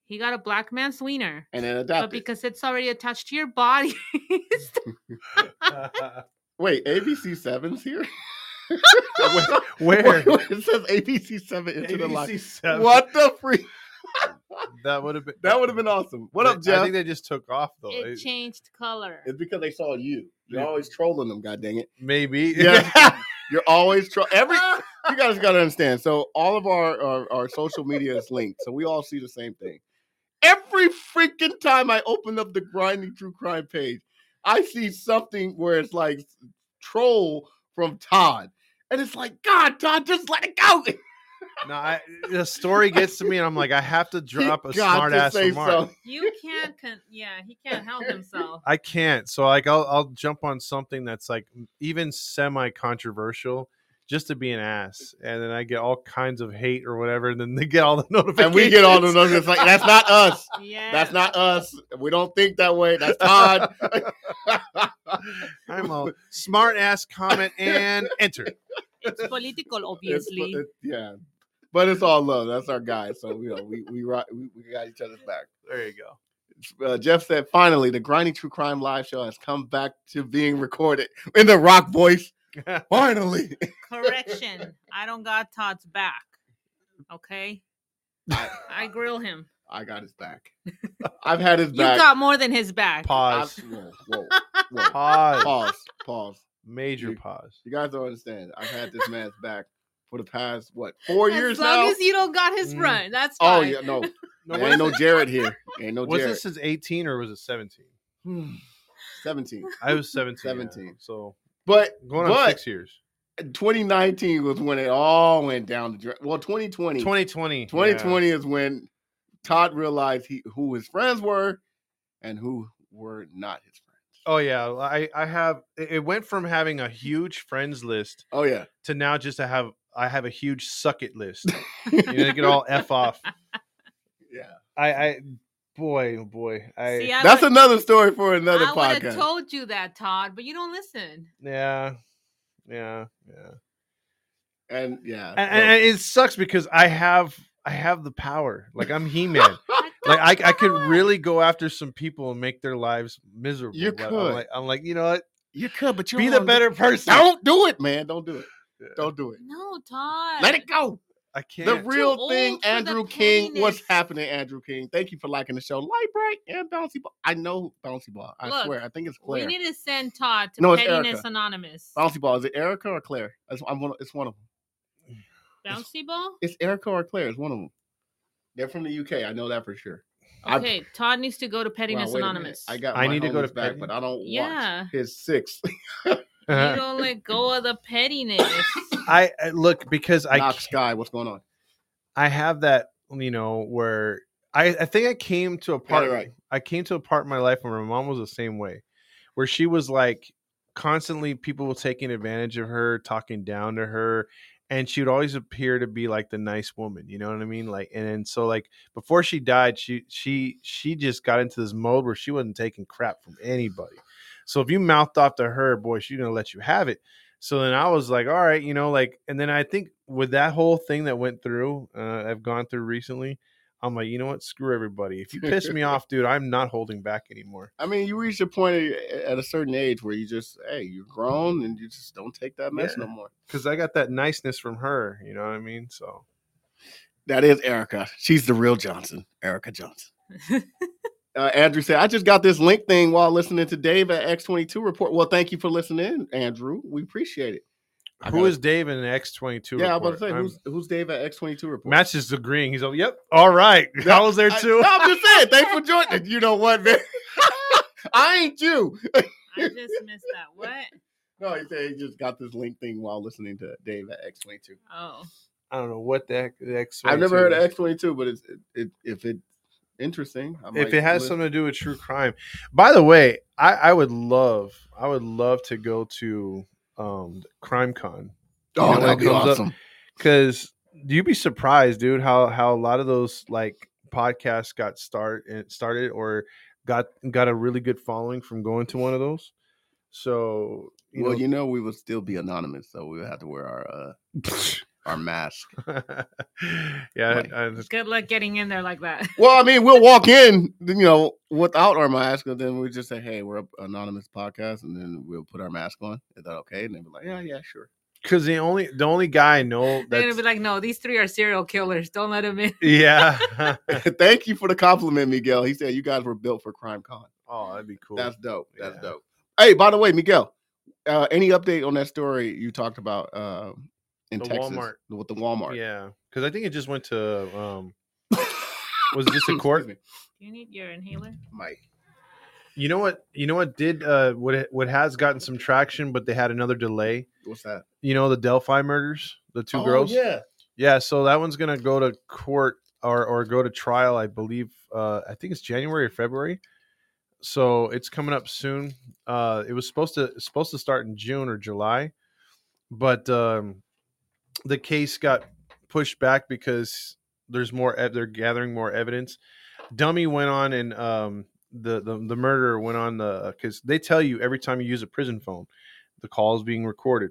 He got a black man's wiener. And then But because it's already attached to your body, Wait, ABC 7's here? Where? Wait, wait, it says ABC 7 into the light. ABC7. What the freak? That would have been That would have been awesome. What up, Jeff? I think they just took off though. It It- changed color. It's because they saw you. You're Yeah. always trolling them. God dang it. maybe. Yeah, you're always tro- every. You guys got to understand. So all of our, our our social media is linked, so we all see the same thing. Every freaking time I open up the grinding true crime page, I see something where it's like troll from Todd, and it's like, God, Todd, just let it go. No, I, the story gets to me, and I'm like, I have to drop a You got smart ass remark. something. You can't. Con- yeah, he can't help himself. I can't. So like, I'll I'll jump on something that's like even semi controversial. Just to be an ass, and then I get all kinds of hate or whatever, and then they get all the notifications. And we get all the notifications. like that's not us. Yeah, That's not us. We don't think that way. That's Todd. I'm a smart ass comment and enter. It's political, It's- obviously. yeah, but it's all love. That's our guy. So you know, we we we, we got each other's back. There you go. Uh, Jeff said, finally, the Grinding True Crime live show has come back to being recorded in the rock voice. Finally, Correction. I don't got Todd's back. Okay. I grill him. I got his back. I've had his You got more than his back. Pause. Whoa, whoa, whoa. Pause. Pause. Pause. Major You- pause. You guys don't understand. I've had this man's back for the past what four as years now. as long as you don't got his Mm. front, that's oh yeah, no, No, there ain't no Jared here. Ain't no was Jared. this since 18 or was it 17? Seventeen. I was 17. yeah. 17. So But going on but six years. 2019 was when it all went down the drain. Well, 2020. 2020. 2020 is when Todd realized he who his friends were and who were not his friends. Oh yeah, I I have. It it went from having a huge friends list Oh yeah. to now just to have. I have a huge suck it list. you know, they get all f off. Yeah. I I boy oh boy I See, I That's another story for another podcast. I would have told you that, Todd, but you don't listen. yeah yeah yeah. and yeah. And, and it sucks because I have I have the power. Like I'm He Man. like I, I could really go after some people and make their lives miserable. You but I'm could. like, I'm like, you know what? you could, but you Be the better do- person. Don't do it, man. Don't do it. Yeah. Don't do it. No, Todd. Let it go. I can't. The real thing, Andrew King. What's happening, Andrew King? Thank you for liking the show. Light bright and bouncy ball. I know bouncy ball. I Look, swear. I think it's Claire. We need to send Todd to No, it's Pettiness Erica. Anonymous. bouncy ball. Is it Erica or Claire? It's, I'm one, it's one of them. Bouncy ball? It's Erica or Claire. It's one of them. They're from the UK. I know that for sure. I- Okay, Todd needs to go to Pettiness wait. Anonymous. I got. I need to go to back, Petty- but I don't Yeah. watch his six. you uh-huh. don't let go of the pettiness. I, I look because I Knock Sky. What's going on? I have that you know where I I think I came to a part it right. I came to a part in my life where my mom was the same way, where she was like constantly people were taking advantage of her, talking down to her, and she would always appear to be like the nice woman, you know what I mean? Like, and, and so like before she died, she she she just got into this mode where she wasn't taking crap from anybody. So if you mouthed off to her, boy, she's gonna let you have it. So then I was like, all right, you know, like, and then I think with that whole thing that went through, uh, I've gone through recently. I'm like, you know what? Screw everybody. If you piss me off, dude, I'm not holding back anymore. I mean, you reach a point at- a certain age where you just, hey, you're grown and you just don't take that mess Yeah. no more. Because I got that niceness from her. You know what I mean? So That is Erica. She's the real Johnson, Erica Johnson. Uh, Andrew said, I just got this link thing while listening to Dave at X22 report. Well, thank you for listening, Andrew. We appreciate it. I who gotta- Dave in the X22? Yeah, I was about to say, who's, who's Dave at X22 report? Matt's just agreeing. He's like, yep, all right. I was there I- too. I'm just saying, thanks for joining. You know what, man? I ain't you. I just missed that. What? No, he said he just got this link thing while listening to Dave at X22. Oh, I don't know what the heck the X22 I've never heard is. of X22, but it's, it, it, if it's interesting, I if it has listen. something to do with true crime. By the way, I, I would love, I would love to go to um Crime Con oh, you know, that'd be awesome. because you'd be surprised, dude, how how a lot of those like podcasts got start and started or got got a really good following from going to one of those. So you well, know, you know, we would still be anonymous, so we would have to wear our uh, our mask. yeah, Right. I, I just, good luck getting in there like that. Well, I mean, we'll walk in, you know, without our mask, and then we just say, "Hey, we're an anonymous podcast," and then we'll put our mask on. Is that okay? And they'll be like, "Yeah, yeah, sure." Because the only the only guy I know They're gonna be like, no, these three are serial killers. Don't let them in. yeah. Thank you for the compliment, Miguel. He said you guys were built for Crime Con. oh, that'd be cool. That's dope. That's Yeah. dope. Hey, by the way, Miguel, uh, any update on that story you talked about uh, in The Texas Walmart. with the Walmart? Yeah, because I think it just went to um. Was it just a court? Me. Do you need your inhaler? Mike. You know what? You know what did uh what what has gotten some traction, but they had another delay. What's that? You know the Delphi murders, the two Oh, girls. Yeah. Yeah, so that one's gonna go to court or or go to trial. I believe. Uh, I think it's January or February. So it's coming up soon. Uh, it was supposed to supposed to start in June or July, but um, the case got pushed back because there's more. They're gathering more evidence. Dummy went on and um, the the the murderer went on the because they tell you every time you use a prison phone, the call is being recorded,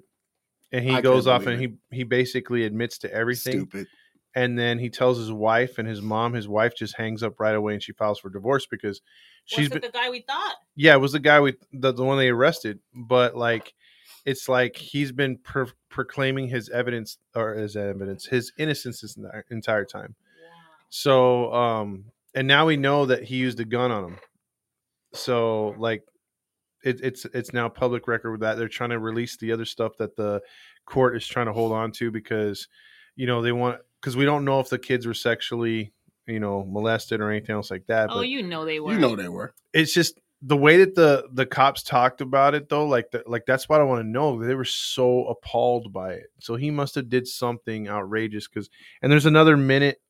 and he I goes off and believe he he basically admits to everything Stupid. and then he tells his wife and his mom his wife just hangs up right away and she files for divorce because she's Was been, the guy we thought? yeah it was the guy we the, the one they arrested but like it's like he's been pro- proclaiming his evidence or his evidence his innocence this entire- entire time so um and now we know that he used a gun on him so like it, it's it's now public record with that they're trying to release the other stuff that the court is trying to hold on to because you know they want because we don't know if the kids were sexually you know molested or anything else like that Oh, but you know they were. You know they were. it's just the way that the the cops talked about it though like the, like that's what i want to know they were so appalled by it so he must have did something outrageous because and there's another minute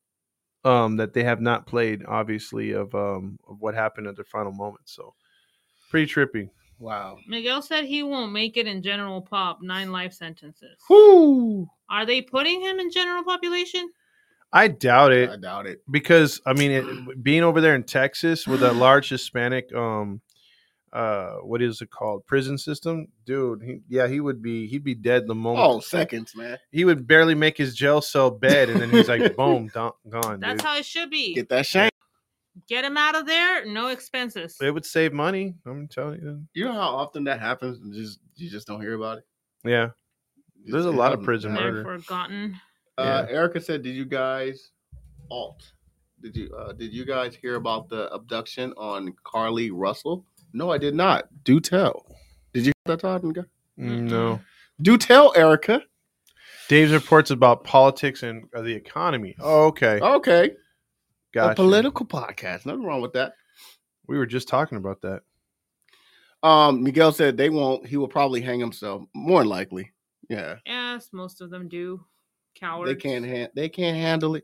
um that they have not played obviously of um of what happened at their final moment so pretty trippy Wow. Miguel said he won't make it in general pop. Nine life sentences. Whoo. Are they putting him in general population? I doubt it I doubt it. because I mean, it, being over there in Texas with a large Hispanic, um, uh, what is it called, prison system, dude. He, yeah, he would be, he'd be dead the moment. Oh, seconds, man. He would barely make his jail cell bed, and then he's like, boom, don- gone. That's dude. how it should be. Get that shame. Get him out of there. No expenses. it would save money. I'm telling you. You know how often that happens and just you just don't hear about it? Yeah, Just- There's a lot of happens. prison murder. forgotten. Uh, Yeah. Erica said, "Did you guys alt? Did you uh, did you guys hear about the abduction on Carlee Russell? No, I did not. Do tell. Did you hear that, Todd? and Guy? Mm, no. Do tell, Erica. Dave's reports about politics and uh, the economy. Oh, okay, Okay, gotcha. a political podcast. Nothing wrong with that. We were just talking about that. Um, Miguel said they won't. He will probably hang himself. More than likely. Yeah, Yes, most of them do. Cowards. they can't. Han- they can't handle it.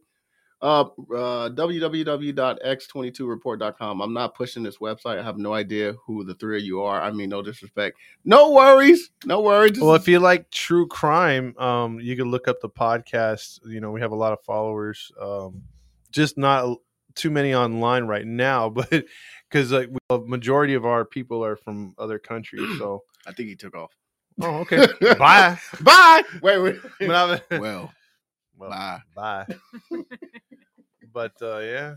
Uh, uh, www.x22report.com. I'm not pushing this website. I have no idea who the three of you are. I mean, no disrespect. No worries. No worries. Well, if you like true crime, um, you can look up the podcast. You know, we have a lot of followers. Um, just not too many online right now, but because like a majority of our people are from other countries. So, I think he took off. oh, okay, bye. Bye. Wait, wait. well, well, bye. bye. but uh, yeah,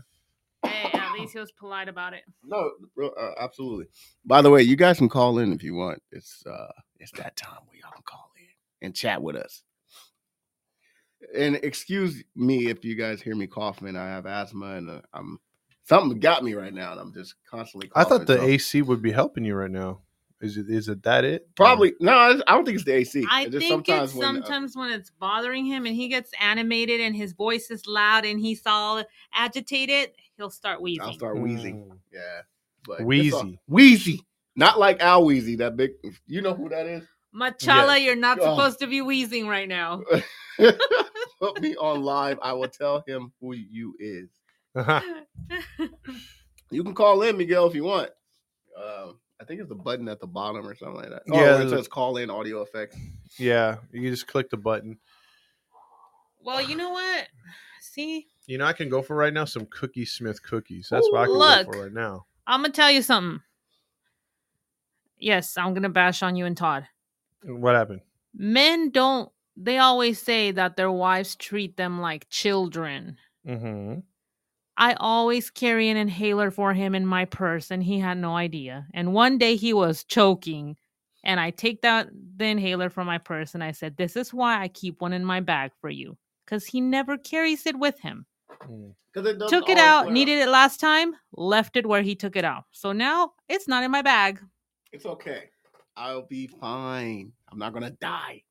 Hey, at least he was polite about it. No, uh, absolutely. By the way, you guys can call in if you want. It's uh, it's that time where y'all can call in and chat with us. And excuse me if you guys hear me coughing. I have asthma and uh, I'm something got me right now, and I'm just constantly. I thought the so- AC would be helping you right now. Is it? Is it that it? probably no. I I don't think it's the AC. I It's just think it's when, uh, sometimes when it's bothering him and he gets animated and his voice is loud and he's all agitated, he'll start wheezing. I'll start wheezing. Mm. Yeah, but it's all- Wheezy. wheezy, not like Al Wheezy. That big. You know who that is? Machala, you're not Oh. supposed to be wheezing right now. Put me on live. I will tell him who you is. You can call in, Miguel, if you want. Um, I think it's a button at the bottom or something like that. Oh, Yeah, it says call in audio effects. yeah, you just click the button. well, you know what? See, You know, I can go for right now some Cookie Smith cookies. That's what I can Look. go for right now. I'm gonna tell you something. Yes, I'm gonna bash on you and Todd. What happened? Men don't. They always say that their wives treat them like children. Mm-hmm. I always carry an inhaler for him in my purse, and he had no idea. And one day he was choking And I take that the inhaler from my purse and I said, This is why I keep one in my bag for you. Because he never carries it with him. Mm. It took it out, flare needed it last time, left it where he took it out. So now it's not in my bag. It's okay. I'll be fine. I'm not gonna die.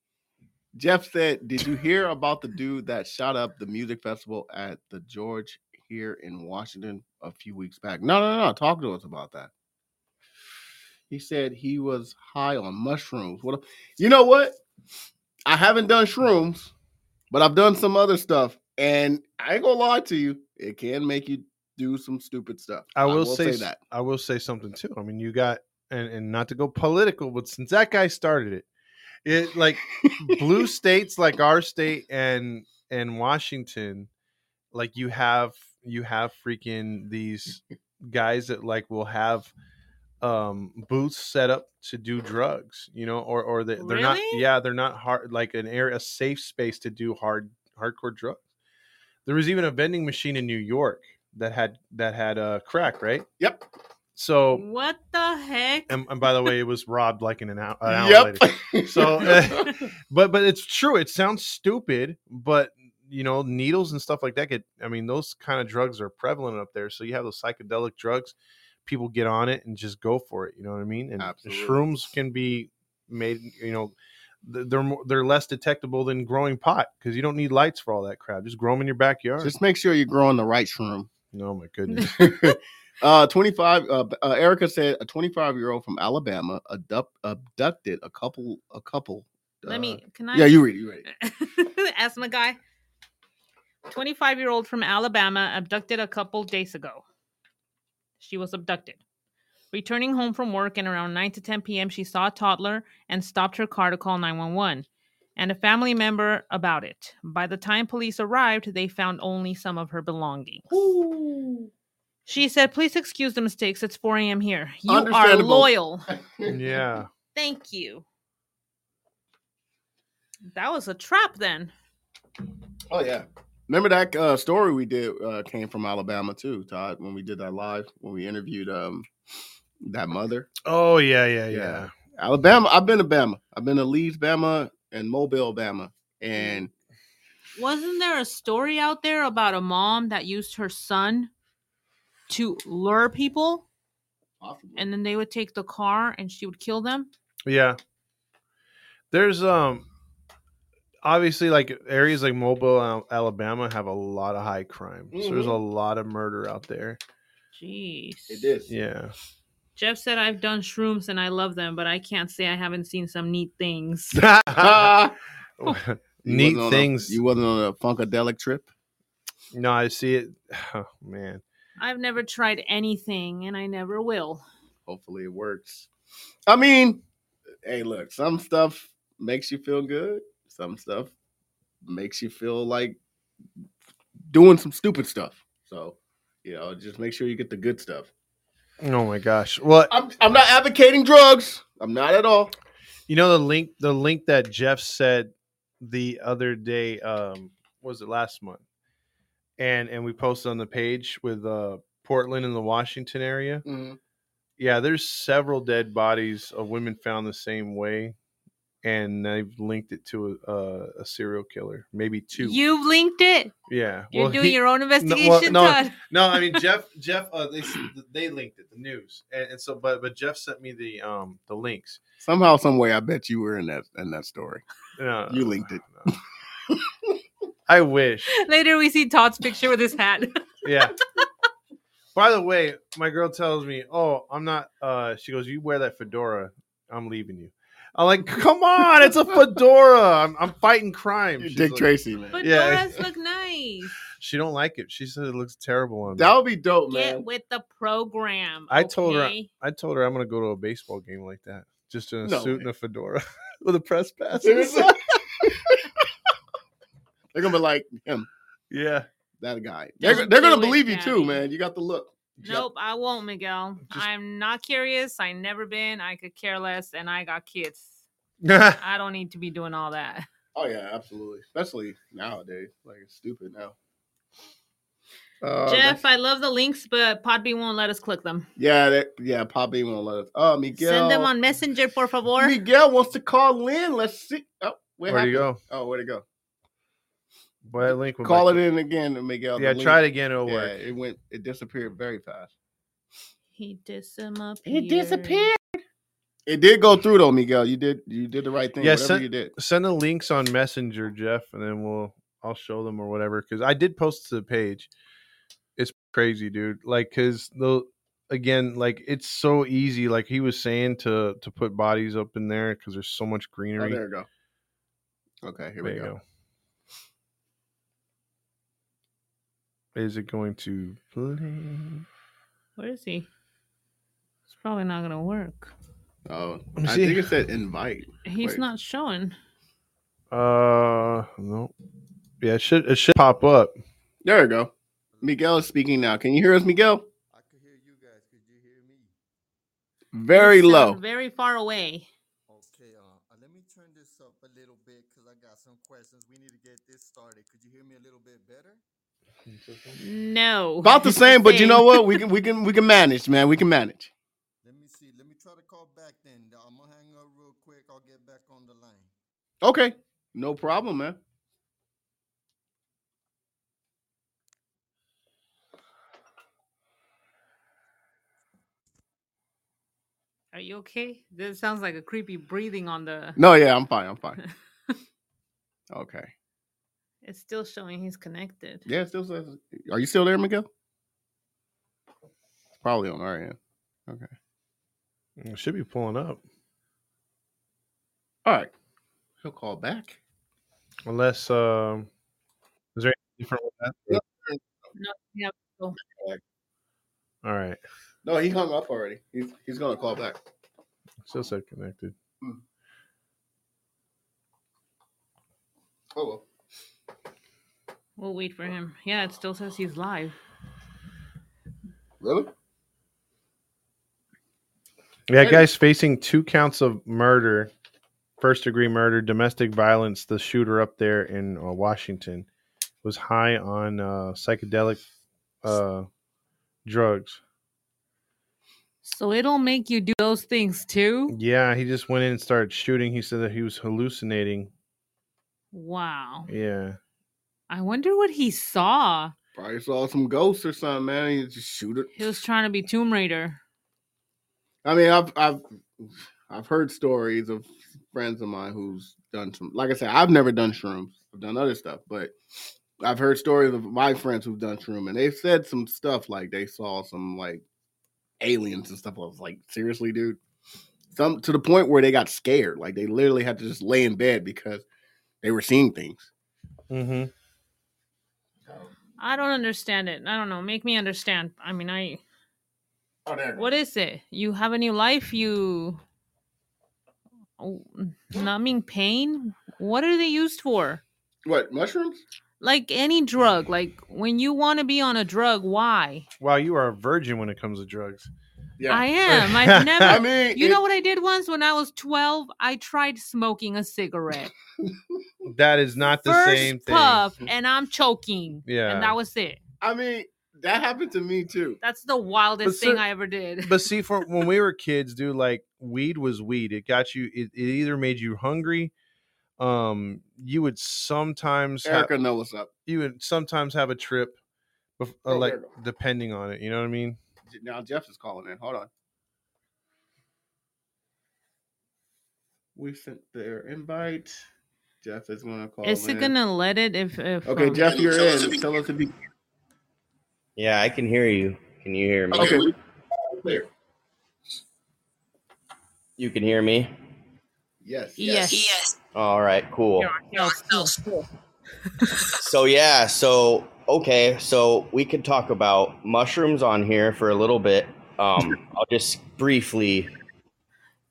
Jeff said, "Did you hear about the dude that shot up the music festival at the Gorge here in Washington a few weeks back?" No, no, no. Talk to us about that. He said he was high on mushrooms. What? a- You know what? I haven't done shrooms, but I've done some other stuff, and I ain't gonna lie to you. It can make you do some stupid stuff. I will, say, that. I will say something too. I mean, you got and and not to go political, but since that guy started it, it like blue states like our state and and Washington, like you have you have freaking these guys that like will have um booths set up to do drugs you know or or they, they're not yeah they're not hard like an area a safe space to do hard hardcore drugs there was even a vending machine in new york that had that had uh crack right Yep. so What the heck? and, and by the way it was robbed like in an hour, an hour later Yep. So, uh, but but it's true. It sounds stupid, but you know, needles and stuff like that get. I mean, those kind of drugs are prevalent up there. So you have those psychedelic drugs, people get on it and just go for it. You know what I mean? And Absolutely. shrooms can be made. You know, they're more, they're less detectable than growing pot because you don't need lights for all that crap. Just grow them in your backyard. Just make sure you're growing the right shroom. oh my goodness. uh, 25. Uh, uh, Erica said a 25 year old from Alabama abduct, abducted a couple. A couple. Let uh, me. Can I? Yeah, you read. it, You read. it. Ask my guy. 25 year old from Alabama abducted a couple days ago. She was abducted. Returning home from work and around 9 to 10 p.m., she saw a toddler and stopped her car to call 911 and a family member about it. By the time police arrived, they found only some of her belongings. She said, Please excuse the mistakes. It's 4 a.m. here. You are loyal. yeah. Thank you. That was a trap then. Oh yeah. Remember that uh, story we did uh, came from Alabama too, Todd. When we did that live, when we interviewed um that mother. Oh yeah, yeah, yeah. Yeah. Alabama. I've been to Bama. I've been to Leeds, Bama, and Mobile, Bama, and Wasn't there a story out there about a mom that used her son to lure people and then they would take the car and she would kill them? Yeah. There's um obviously like areas like Mobile, Alabama have a lot of high crime. So there's mm-hmm. a lot of murder out there. Jeez. it is. Yeah. Jeff said I've done shrooms and I love them, but I can't say I haven't seen some neat things. Neat wasn't on a- things. you wasn't on a funkadelic trip. no, I see it. Oh man. I've never tried anything and I never will. Hopefully it works. I mean, hey, look, some stuff makes you feel good. Some stuff makes you feel like doing some stupid stuff. So, you know, just make sure you get the good stuff. Oh my gosh. Well, I'm I'm not advocating drugs. I'm not at all. you know the link the link that Jeff said the other day um was it last month? And and we posted on the page with uh Portland and the Washington area. Yeah, there's several dead bodies of women found the same way, and they've linked it to a, a, a serial killer, maybe two. You've linked it. yeah, You're well, doing he- your own investigation, no. Todd. no, I mean Jeff. Jeff, uh, they they linked it, the news, and, and so but but Jeff sent me the um the links. Somehow, some way, I bet you were in that in that story. No, You linked it. no. I wish. Later, we see Todd's picture with his hat. Yeah. By the way, my girl tells me, "Oh, I'm not." uh She goes, "You wear that fedora, I'm leaving you." I'm like, "Come on, it's a fedora. I'm, I'm fighting crime." You're She's Dick like- Tracy, man. but Yeah. Doras look nice. She don't like it. She said it looks terrible on me. that would be dope, man. Get with the program. I told her- okay? I told her I'm gonna go to a baseball game like that, just in a No suit way. and a fedora with a press pass. Seriously? They're gonna be like him, yeah. that guy. They're, Just they're gonna do it, believe you too, Daddy. man. You got the look. Nope, I won't, Miguel. Just- I'm not curious. I never been. I could care less, and I got kids. I don't need to be doing all that. Oh yeah, absolutely. Especially nowadays, like it's stupid now. Uh, Jeff, that's- I love the links, but Podbean won't let us click them. yeah, that, yeah. Poppy won't let us. Oh, Miguel. Send them on Messenger, por favor. Miguel wants to call in. Let's see. Oh, Where'd you go? Oh, where'd it go? Boy, that link went Call it to- in again, Miguel. Yeah, link- try it again. It'll Yeah, work. it went. It disappeared very fast. He disappeared. It disappeared. It did go through though, Miguel. You did. You did the right thing. Yeah, Whatever send- you did. Send the links on Messenger, Jeff, and then we'll I'll show them or whatever. Because I did post to the page. It's crazy, dude. Like, cause the again, like it's so easy. Like he was saying to to put bodies up in there because there's so much Oh, greenery. there we go. Okay, here there we go. go. Is it going to play? Where is he? It's probably not gonna work. Oh, I see. think it said invite. He's Wait. not showing. Uh, no. Yeah, it should it should pop up. There we go. Miguel is speaking now. Can you hear us, Miguel? I could hear you guys. Could you hear me? Very You sound low. Very far away. Okay, uh, uh, let me turn this up a little bit because I got some questions. We need to get this started. Could you hear me a little bit better? No. About the same, but you know what? We can we can we can manage, man. We can manage. Let me see. Let me try to call back then. I'm gonna hang up real quick. I'll get back on the line. Okay, no problem, man. Are you okay? This sounds like a creepy breathing on the. No, yeah, I'm fine. I'm fine. Okay. It's still showing he's connected. Yeah, it still says. Are you still there, Miguel? It's probably on our end. Okay. It should be pulling up. All right. He'll call back. Unless um is there anything different with that? No, yeah. All right. No, he hung up already. He's he's gonna call back. Still said connected. Oh well. We'll wait for him. Yeah, it still says he's live. Really? Yeah, guy's facing two counts of murder, first degree murder, domestic violence. The shooter up there in uh, Washington was high on uh, psychedelic uh, drugs. So it'll make you do those things too? Yeah, he just went in and started shooting. He said that he was hallucinating. Wow. Yeah. I wonder what he saw. Probably saw some ghosts or something, man. He just shoot it. He was trying to be Tomb Raider. I mean, I've I've I've heard stories of friends of mine who's done some. Like I said, I've never done shrooms. I've done other stuff, but I've heard stories of my friends who've done shroom, and they've said some stuff like they saw some like aliens and stuff. I was like, seriously, dude. Some to the point where they got scared. Like they literally had to just lay in bed because they were seeing things. Mm-hmm. I don't understand it. I don't know. Make me understand. I mean, I. Oh, there. What is it? You have a new life. You. Oh, numbing pain. What are they used for? What mushrooms? Like any drug. Like when you want to be on a drug, why? Wow, you are a virgin when it comes to drugs. Yeah, I am. I've never. I mean, you it- know what I did once when I was 12? I tried smoking a cigarette. That is not the First same thing. puff, and I'm choking. Yeah. And that was it. I mean, that happened to me too. That's the wildest thing I ever did. but see, for when we were kids, dude, like weed was weed. It got you. It, it either made you hungry. Um, you would sometimes Erica, know what's up. you would sometimes have a trip, uh, Oh, like there you go. depending on it. You know what I mean? Now Jeff is calling in. Hold on. We sent their invite. Jeff is going to call. Is it gonna let it if if Okay, um, Jeff, you're in. Tell us if you. Yeah, I can hear you. Can you hear me? Okay. Clear. You can hear me? Yes. Yes. Yes. All right, cool. No, no. So, yeah, so, okay, so we could talk about mushrooms on here for a little bit. Um, I'll just briefly,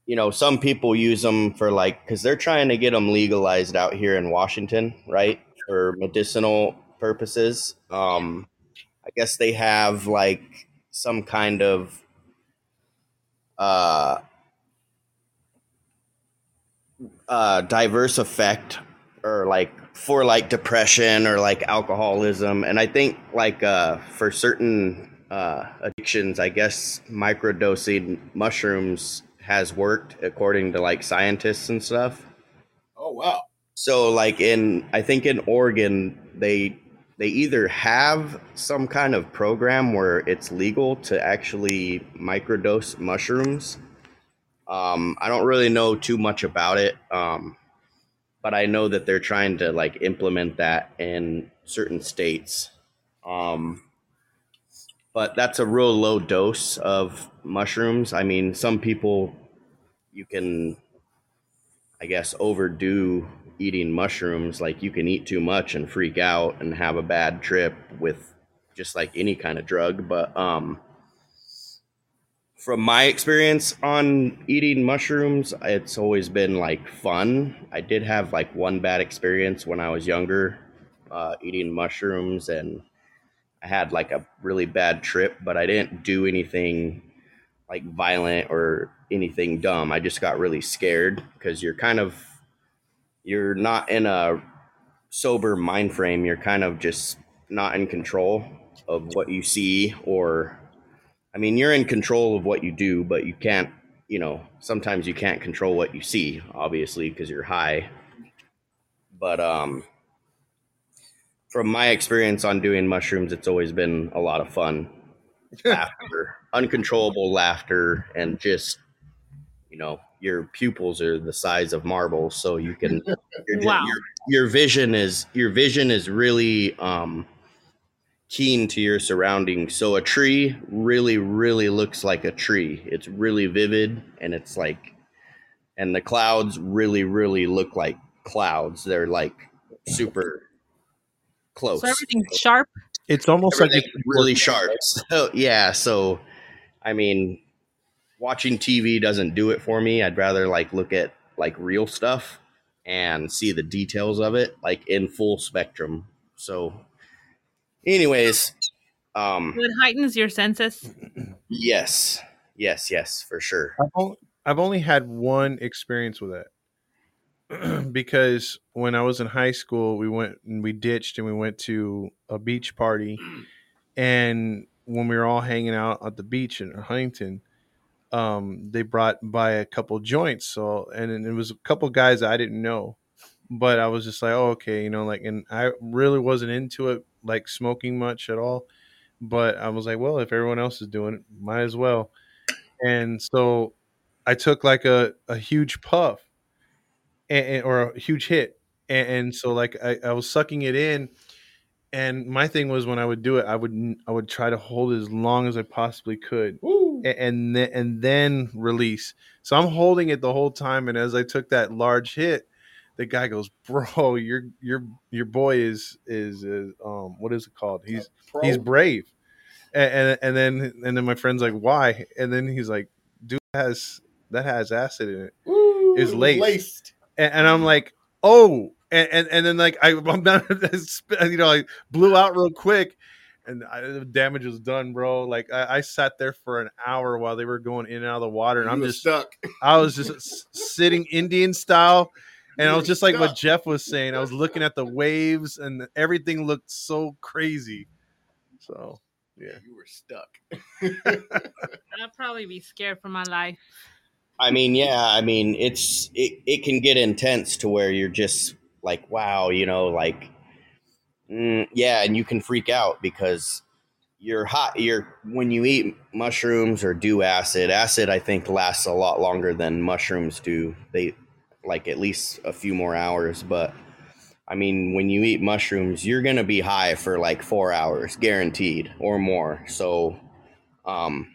you know, some people use them for like, because they're trying to get them legalized out here in Washington, right? For medicinal purposes. Um, I guess they have like some kind of uh, uh, diverse effect or like for like depression or like alcoholism and i think like uh for certain uh addictions i guess microdosing mushrooms has worked according to like scientists and stuff Oh wow. so like in I think in Oregon they they either have some kind of program where it's legal to actually microdose mushrooms. Um, I don't really know too much about it, um, but I know that they're trying to like implement that in certain states. Um, but that's a real low dose of mushrooms. I mean, some people you can I guess overdo eating mushrooms. Like you can eat too much and freak out and have a bad trip with just like any kind of drug. But um, from my experience on eating mushrooms, it's always been like fun. I did have like one bad experience when I was younger uh, eating mushrooms and I had like a really bad trip, but I didn't do anything like violent or anything dumb. I just got really scared because you're kind of you're not in a sober mind frame. You're kind of just not in control of what you see or I mean, you're in control of what you do, but you can't, you know, sometimes you can't control what you see, obviously, because you're high. But um from my experience on doing mushrooms, it's always been a lot of fun. laughter, uncontrollable laughter, and just you know your pupils are the size of marbles, so you can your, Wow. your, your vision is your vision is really um, keen to your surroundings. So a tree really, really looks like a tree. It's really vivid, and it's like, and the clouds really, really look like clouds. They're like super close So everything's sharp. It's almost like it's really sharp. So yeah, so I mean, watching TV doesn't do it for me. I'd rather like look at like real stuff and see the details of it like in full spectrum. So, anyways, um, It heightens your senses. yes, yes, yes, for sure. I've only, I've only had one experience with it because when I was in high school, we went and we ditched and we went to a beach party, and when we were all hanging out at the beach in Huntington, um, they brought by a couple joints. So and then it was a couple guys I didn't know, but I was just like, oh okay, you know, like, and I really wasn't into it, like smoking much at all. But I was like, well, if everyone else is doing it, might as well. And so I took like a, a huge puff and, or a huge hit. And, and so like I, I was sucking it in. And my thing was when I would do it, I would I would try to hold it as long as I possibly could, Woo. and then and then release. So I'm holding it the whole time, and as I took that large hit, the guy goes, "Bro, your your your boy is is, is um what is it called? He's he's brave." And, and and then and then my friend's like, "Why?" And then he's like, "Dude has that has acid in it." Woo, is was laced. and, and I'm like, oh, and, and, and then like I, I'm done, you know, I blew out real quick, and I, the damage was done, bro. Like I, I sat there for an hour while they were going in and out of the water, and You I'm just, stuck. I was just sitting Indian style, and I was just like what. Jeff was saying. I was looking at the waves, and everything looked so crazy. So yeah, You were stuck. I'd probably be scared for my life. I mean, yeah, I mean, it's it, it can get intense to where you're just like, wow, you know, like, mm, yeah, and you can freak out because you're hot. You're when you eat mushrooms or do acid. Acid, I think, lasts a lot longer than mushrooms do. They like at least a few more hours, but. I mean, when you eat mushrooms, you're gonna be high for like four hours, guaranteed, or more. So, um,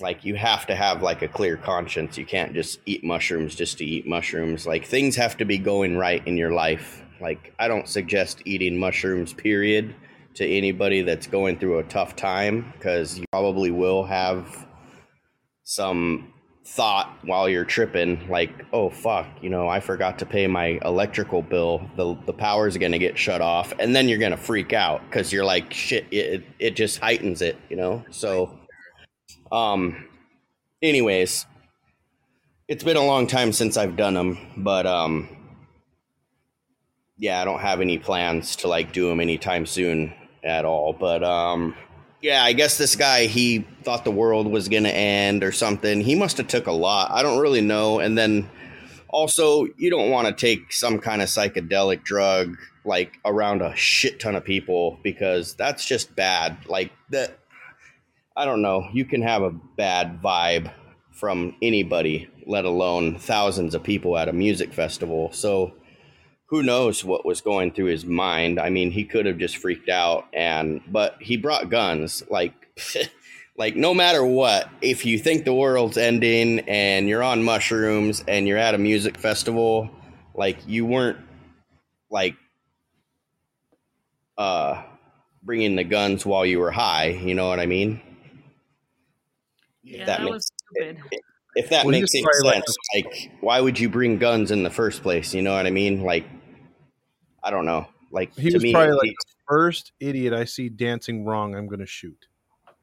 like you have to have like a clear conscience you can't just eat mushrooms just to eat mushrooms like things have to be going right in your life like i don't suggest eating mushrooms period to anybody that's going through a tough time because you probably will have some thought while you're tripping like oh fuck you know i forgot to pay my electrical bill the the power's to get shut off and then you're to freak out cuz you're like shit it, it just heightens it you know so um, anyways, it's been a long time since I've done them, but um, yeah, I don't have any plans to like do them anytime soon at all. But um, yeah, I guess this guy he thought the world was gonna end or something. He must have took a lot. I don't really know. And then also, you don't want to take some kind of psychedelic drug like around a shit ton of people because that's just bad. Like that. I don't know. You can have a bad vibe from anybody, let alone thousands of people at a music festival. So who knows what was going through his mind? I mean, he could have just freaked out and but he brought guns like like no matter what, if you think the world's ending and you're on mushrooms and you're at a music festival, like you weren't like uh bringing the guns while you were high, you know what I mean? Yeah, that that, makes- was stupid. If that Well, makes was any probably like sense, like why would you bring guns in the first place? You know what I mean? Like I don't know. Like He to was me, probably like he- the first idiot I see dancing wrong. I'm going to shoot.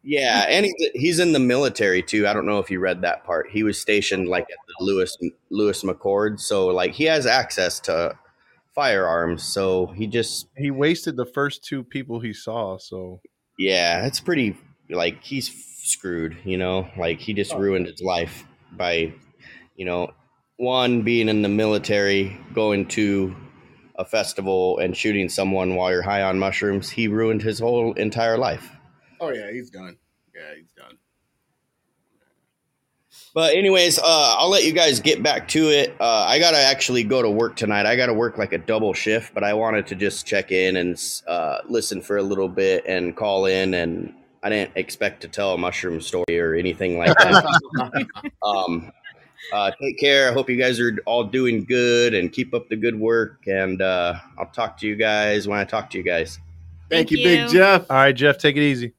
Yeah, and he's, he's in the military too. I don't know if you read that part. He was stationed like at the Lewis Lewis McChord, so like he has access to firearms. So he just He wasted the first two people he saw. So yeah, it's pretty like he's screwed. You know, like he just ruined his life by you know one being in the military, going to a festival and shooting someone while you're high on mushrooms. He ruined his whole entire life. Oh yeah, he's done. Yeah, he's done. But anyways, uh, I'll let you guys get back to it. Uh, I gotta actually go to work tonight. I gotta work like a double shift, but I wanted to just check in and uh, listen for a little bit and call in. And I didn't expect to tell a mushroom story or anything like that. um, uh, take care. I hope you guys are all doing good and keep up the good work. And uh, I'll talk to you guys when I talk to you guys. Thank, Thank you, Big. Jeff. all right, Jeff, take it easy.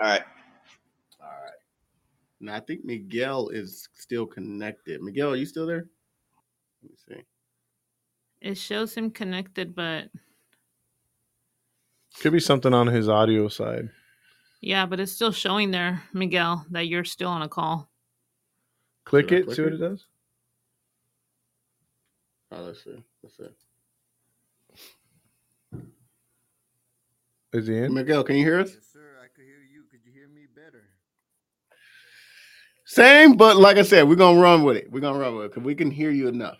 All right. All right. Now I think Miguel is still connected. Miguel, are you still there? Let me see. It shows him connected, but Could be something on his audio side. yeah, but it's still showing there, Miguel, that you're still on a call. Click Should it, click see what it? it does. Oh, let's see. Let's see. Is he in? Miguel, can you hear us? Yes, sir. I could hear you. Could you hear me better? Same, but like I said, we're gonna run with it. We're gonna run with it because we can hear you enough.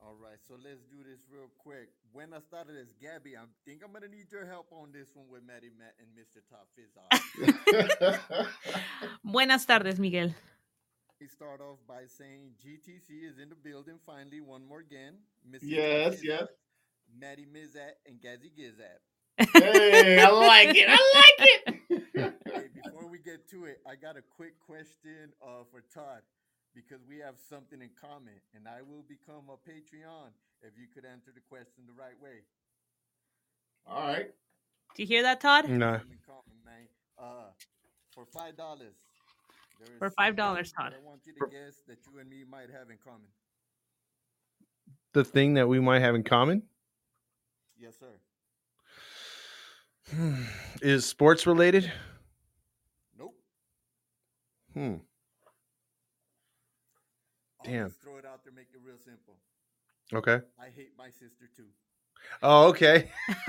All right, so let's do this real quick. When I started as Gabby, I think I'm gonna need your help on this one with Maddie Matt and Mr. Top Fizz. Buenas tardes, Miguel. He start off by saying GTC is in the building finally one more again. Mr. Yes, Top yes. Maddie Mizat and Gazzy Gizat. hey, I like it. I like it. Hey, before we get to it, I got a quick question uh, for Todd because we have something in common, and I will become a Patreon if you could answer the question the right way. All right. Do you hear that, Todd? No. Something in common, man. For five dollars. For $5, Todd. I want you to guess that you and me might have in common. The thing that we might have in common Yes, sir. is sports related. Nope. Hmm. I'll Damn. just throw it out there, make it real simple. Okay. I hate my sister too. Oh, okay.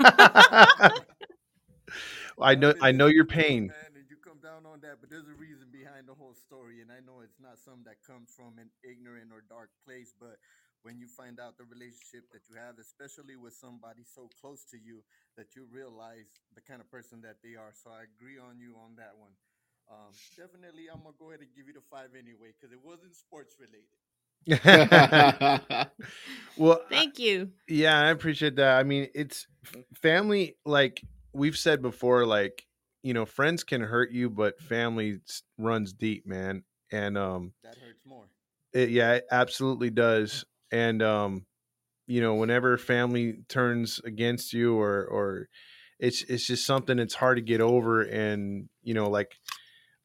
I know. I know your pain. Man, and you come down on that, but there's a reason behind the whole story, and I know it's not something that comes from an ignorant or dark place, but when you find out the relationship that you have, especially with somebody so close to you, that you realize the kind of person that they are. So I agree on you on that one. Um, definitely, I'm gonna go ahead and give you the five anyway, because it wasn't sports related. well, Thank you. yeah, I appreciate that. I mean, it's family. Like we've said before, like you know, friends can hurt you, but family runs deep, man. And um, That hurts more. it, yeah, it absolutely does. And um, you know, whenever family turns against you, or or it's it's just something that's hard to get over. And you know, like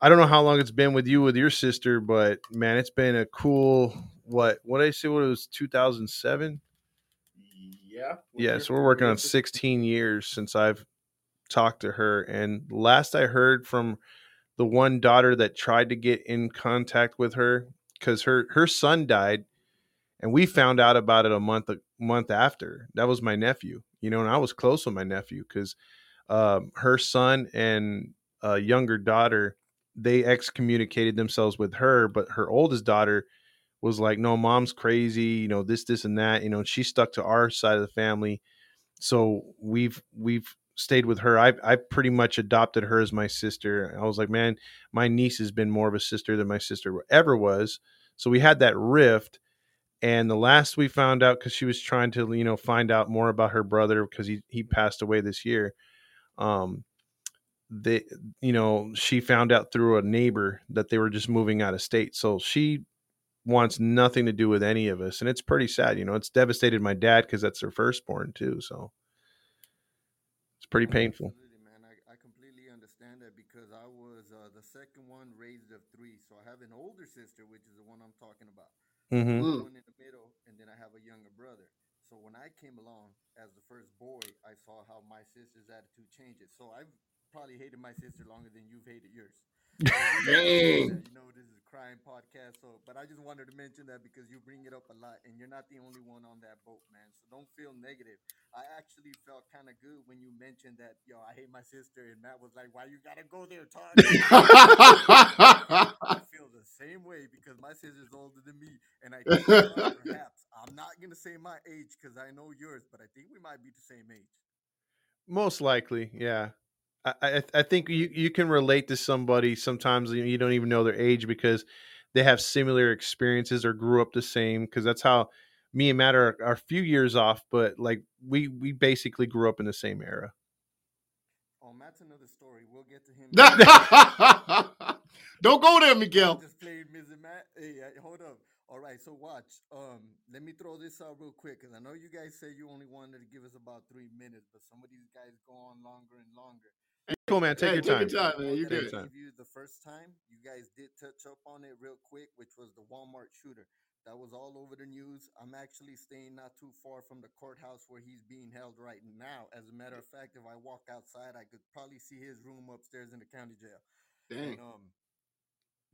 I don't know how long it's been with you with your sister, but man, it's been a cool what what did I say? What it was two thousand seven. yeah. Yeah, so we're working on 16 years since I've talked to her. And last I heard from the one daughter that tried to get in contact with her because her her son died, and we found out about it a month a month after. That was my nephew, you know, and I was close with my nephew because um, her son and a younger daughter they excommunicated themselves with her, but her oldest daughter was like, "No, mom's crazy," you know, this, this, and that, you know. She stuck to our side of the family, so we've we've stayed with her. I I pretty much adopted her as my sister. I was like, man, my niece has been more of a sister than my sister ever was. So we had that rift. And the last we found out, because she was trying to, you know, find out more about her brother because he he passed away this year. Um, they, you know, she found out through a neighbor that they were just moving out of state. So she wants nothing to do with any of us, and it's pretty sad. You know, it's devastated my dad because that's their firstborn too. So it's pretty painful. Absolutely, man. I, I completely understand that because I was uh, the second one raised of three. So I have an older sister, which is the one I'm talking about. hmm Mm. One in the middle, and then I have a younger brother. So when I came along as the first boy, I saw how my sister's attitude changes. So I've probably hated my sister longer than you've hated yours. Dang. You know, this is a crime podcast, so but I just wanted to mention that because you bring it up a lot, and you're not the only one on that boat, man. So don't feel negative. I actually felt kind of good when you mentioned that, yo, I hate my sister, and Matt was like, "Why you gotta go there, Todd?" I feel the same way because my sister's older than me, and I think perhaps I'm not gonna say my age because I know yours, but I think we might be the same age. Most likely, yeah. I, I I think you you can relate to somebody sometimes you don't even know their age because they have similar experiences or grew up the same because that's how me and Matt are, are a few years off, but like we we basically grew up in the same era. Oh, Matt's another story. We'll get to him. Don't go there, I Miguel. just played Mrs. Matt. Hey, hold up. All right, so watch. Um, let me throw this out real quick because I know you guys say you only wanted to give us about three minutes, but some of these guys go on longer and longer. Cool man, take Hey, your time. your time, man. You that I good? Time. gave you the first time, you guys did touch up on it real quick, which was the Walmart shooter. That was all over the news. I'm actually staying not too far from the courthouse where he's being held right now. As a matter of fact, if I walk outside, I could probably see his room upstairs in the county jail. Dang. And, um,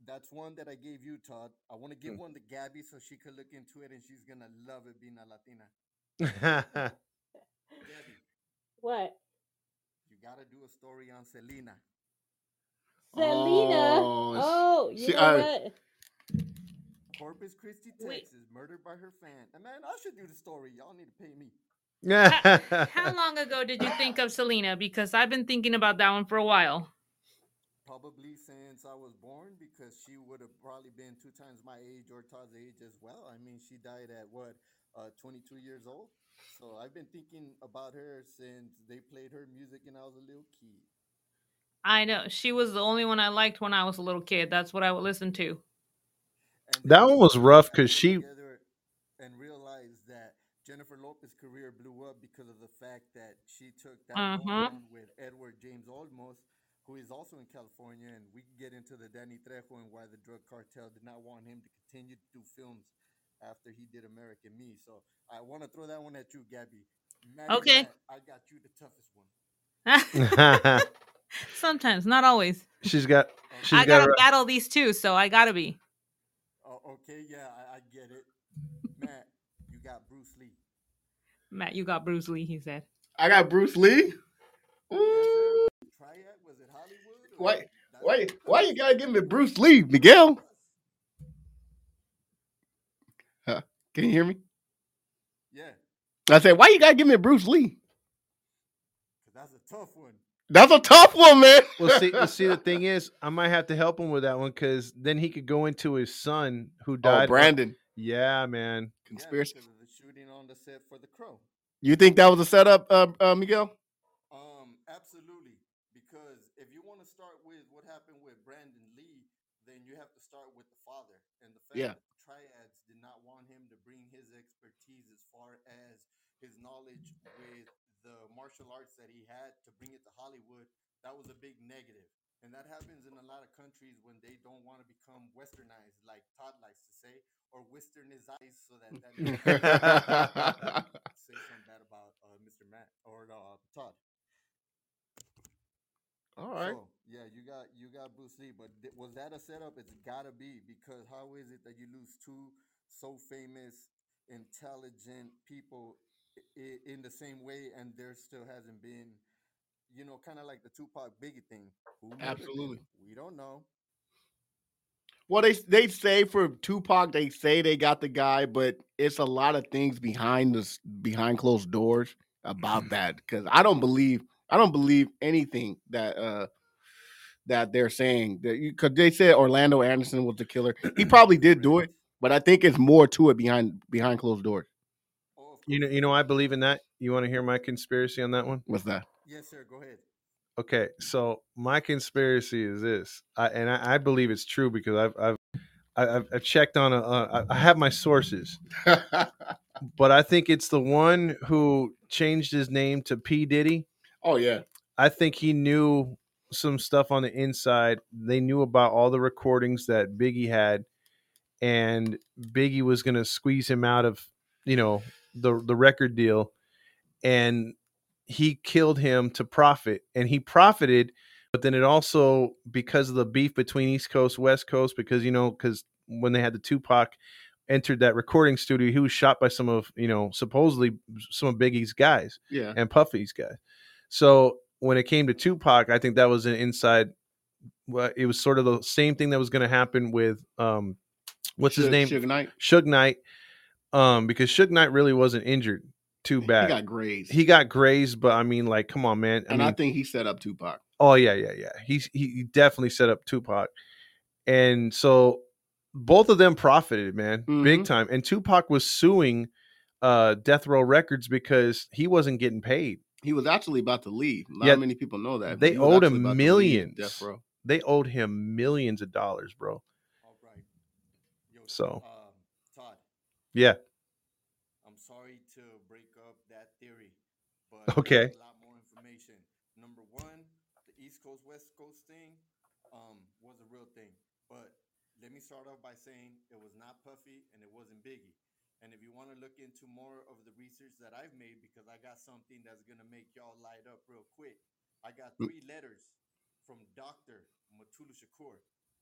that's one that I gave you, Todd. I want to give Hmm. one to Gabby so she could look into it and she's gonna love it being a Latina. Gabby, What? You gotta do a story on Selena. Selena. Oh, it's- Oh, you see, know I- what? Corpus Christi, Wait. Texas, murdered by her fan. And man, I should do the story. Y'all need to pay me. Yeah. How long ago did you think of Selena? Because I've been thinking about that one for a while. Probably since I was born, because she would have probably been two times my age or Todd's age as well. I mean, she died at what, uh, 22 years old. So I've been thinking about her since they played her music and I was a little kid. I know she was the only one I liked when I was a little kid. That's what I would listen to. And That one was rough because she- and realized that Jennifer Lopez's career blew up because of the fact that she took that role with Edward James Olmos, who is also in California, and we can get into the Danny Trejo and why the drug cartel did not want him to continue to do films after he did American Me. So I want to throw that one at you, Gabby. Maddie Okay. Matt, I got you the toughest one. Sometimes, not always. she's got oh. she's I got gotta her- battle these two, so I gotta be. Oh, okay, yeah, I, I get it. Matt, you got Bruce Lee. Matt, you got Bruce Lee. He said. I got Bruce Lee. Ooh. sir. Triad, was it Hollywood? or- Why- Why? Why you gotta give me Bruce Lee, Miguel? Can you hear me? Yeah, I said, why you gotta give me Bruce Lee? that's a tough one. That's a tough one, man. well, see, well, see, the thing is, I might have to help him with that one because then he could go into his son who oh, died. Brandon. Yeah, man. Conspiracy. Yeah, the shooting on the set for The Crow. You think that was a setup, uh, uh, Miguel? Um, absolutely. Because if you want to start with what happened with Brandon Lee, then you have to start with the father and the fact Yeah. that the triads did not want him to bring his expertise as far as his knowledge with the martial arts that he had to bring it to Hollywood. That was a big negative. And that happens in a lot of countries when they don't want to become westernized, like Todd likes to say, or westernized, so that that say something bad about uh, Mr. Matt or uh, Todd. All right. So, yeah, you got you got Bruce Lee, but th- was that a setup? It's gotta be because how is it that you lose two so famous intelligent people i- in the same way, and there still hasn't been, you know, kind of like the Tupac Biggie thing. Who? Absolutely. we don't know. Well, they they say for Tupac, they say they got the guy, but it's a lot of things behind the behind closed doors about that. Because I don't believe I don't believe anything that uh that they're saying that because they said Orlando Anderson was the killer. He probably did do it, but I think it's more to it behind behind closed doors. You know, you know, I believe in that. You want to hear my conspiracy on that one? What's that? Yes, sir. Go ahead. Okay, so my conspiracy is this, I, and I, I believe it's true because I've I've I- I've, I've checked on a, uh, I I have my sources, but I think it's the one who changed his name to P Diddy. oh yeah, I think he knew some stuff on the inside. They knew about all the recordings that Biggie had, and Biggie was going to squeeze him out of, you know, the the record deal, and he killed him to profit, and he profited. But then it also because of the beef between East Coast West Coast, because you know, because when they had the Tupac entered that recording studio, he was shot by some of you know supposedly some of Biggie's guys yeah. and Puffy's guys. So when it came to Tupac, I think that was an inside. Well, it was sort of the same thing that was going to happen with um, what's his name, Suge Knight. Suge Knight, um, because Suge Knight really wasn't injured too bad. He got grazed, He got grazed, but I mean, like, come on, man. I and mean, I think he set up Tupac. Oh yeah, yeah, yeah. He's he he definitely set up Tupac, and so both of them profited, man, big Mhm. time. And Tupac was suing uh Death Row Records because he wasn't getting paid. He was actually about to leave. Not Yeah, many people know that. they owed him actually about to leave millions. Death Row. They owed him millions of dollars, bro. All right. Yo, So. um, Todd, Yeah. I'm sorry to break up that theory, but Okay. a lot more information. Number one, the East Coast West Coast thing um, was a real thing, but let me start off by saying it was not Puffy and it wasn't Biggie. And if you want to look into more of the research that I've made, because I got something that's gonna make y'all light up real quick, I got Mm. three letters from Doctor Mutulu Shakur.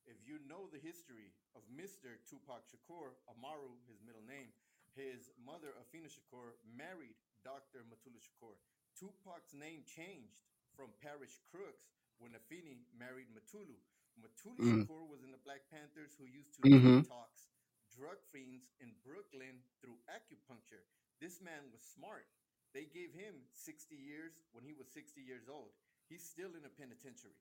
If you know the history of Mr. Tupac Shakur, Amaru, his middle name, his mother, Afeni Shakur, married Dr. Mutulu Shakur. Tupac's name changed from Parish Crooks when Afeni married Mutulu. Mutulu Mm. Shakur was in the Black Panthers who used to Mhm. detox drug fiends in Brooklyn through acupuncture. This man was smart. They gave him 60 years when he was 60 years old. He's still in a penitentiary.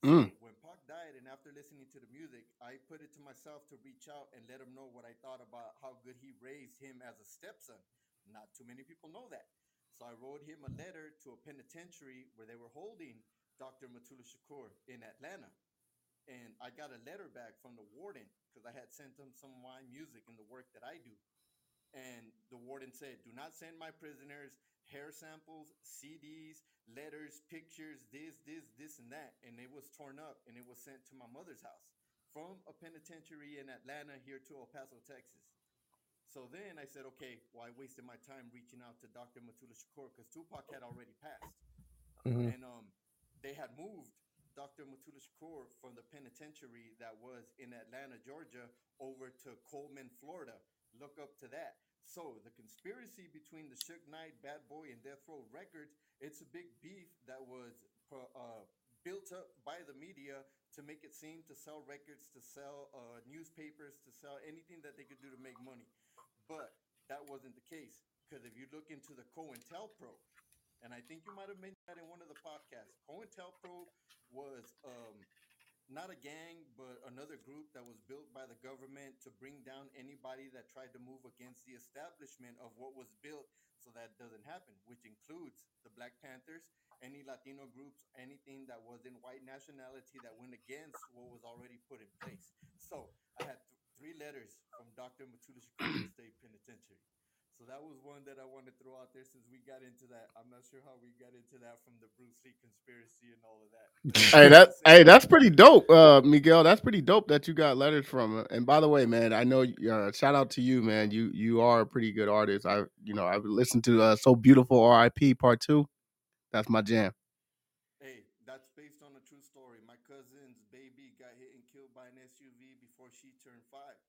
Mm. when Pac died, and after listening to the music, I put it to myself to reach out and let him know what I thought about how good he raised him as a stepson. Not too many people know that. So I wrote him a letter to a penitentiary where they were holding Dr. Mutulu Shakur in Atlanta. And I got a letter back from the warden because I had sent him some of my music and the work that I do. And the warden said, Do not send my prisoners hair samples, CDs, letters, pictures, this, this, this, and that. And it was torn up and it was sent to my mother's house from a penitentiary in Atlanta here to El Paso, Texas. So then I said, okay, well, I wasted my time reaching out to Dr. Mutulu Shakur because Tupac had already passed. Mhm. And um, they had moved Dr. Mutulu Shakur from the penitentiary that was in Atlanta, Georgia, over to Coleman, Florida. Look up to that. So the conspiracy between the Suge Knight, Bad Boy, and Death Row Records, it's a big beef that was uh, built up by the media to make it seem to sell records, to sell uh, newspapers, to sell anything that they could do to make money. But that wasn't the case because if you look into the COINTELPRO, and I think you might have mentioned that in one of the podcasts. COINTELPRO was um, not a gang, but another group that was built by the government to bring down anybody that tried to move against the establishment of what was built so that doesn't happen, which includes the Black Panthers, any Latino groups, anything that was in white nationality that went against what was already put in place. So I had th- three letters from Dr. Mutulu Shakur State Penitentiary. So that was one that I wanted to throw out there since we got into that. I'm not sure how we got into that from the Bruce Lee conspiracy and all of that. hey, that hey, that's pretty dope, uh, Miguel. That's pretty dope that you got letters from. And by the way, man, I know. Uh, shout out to you, man. You you are a pretty good artist. I you know I've listened to uh, so beautiful R.I.P. Part Two. That's my jam. Hey, that's based on a true story. My cousin's baby got hit and killed by an SUV before she turned five.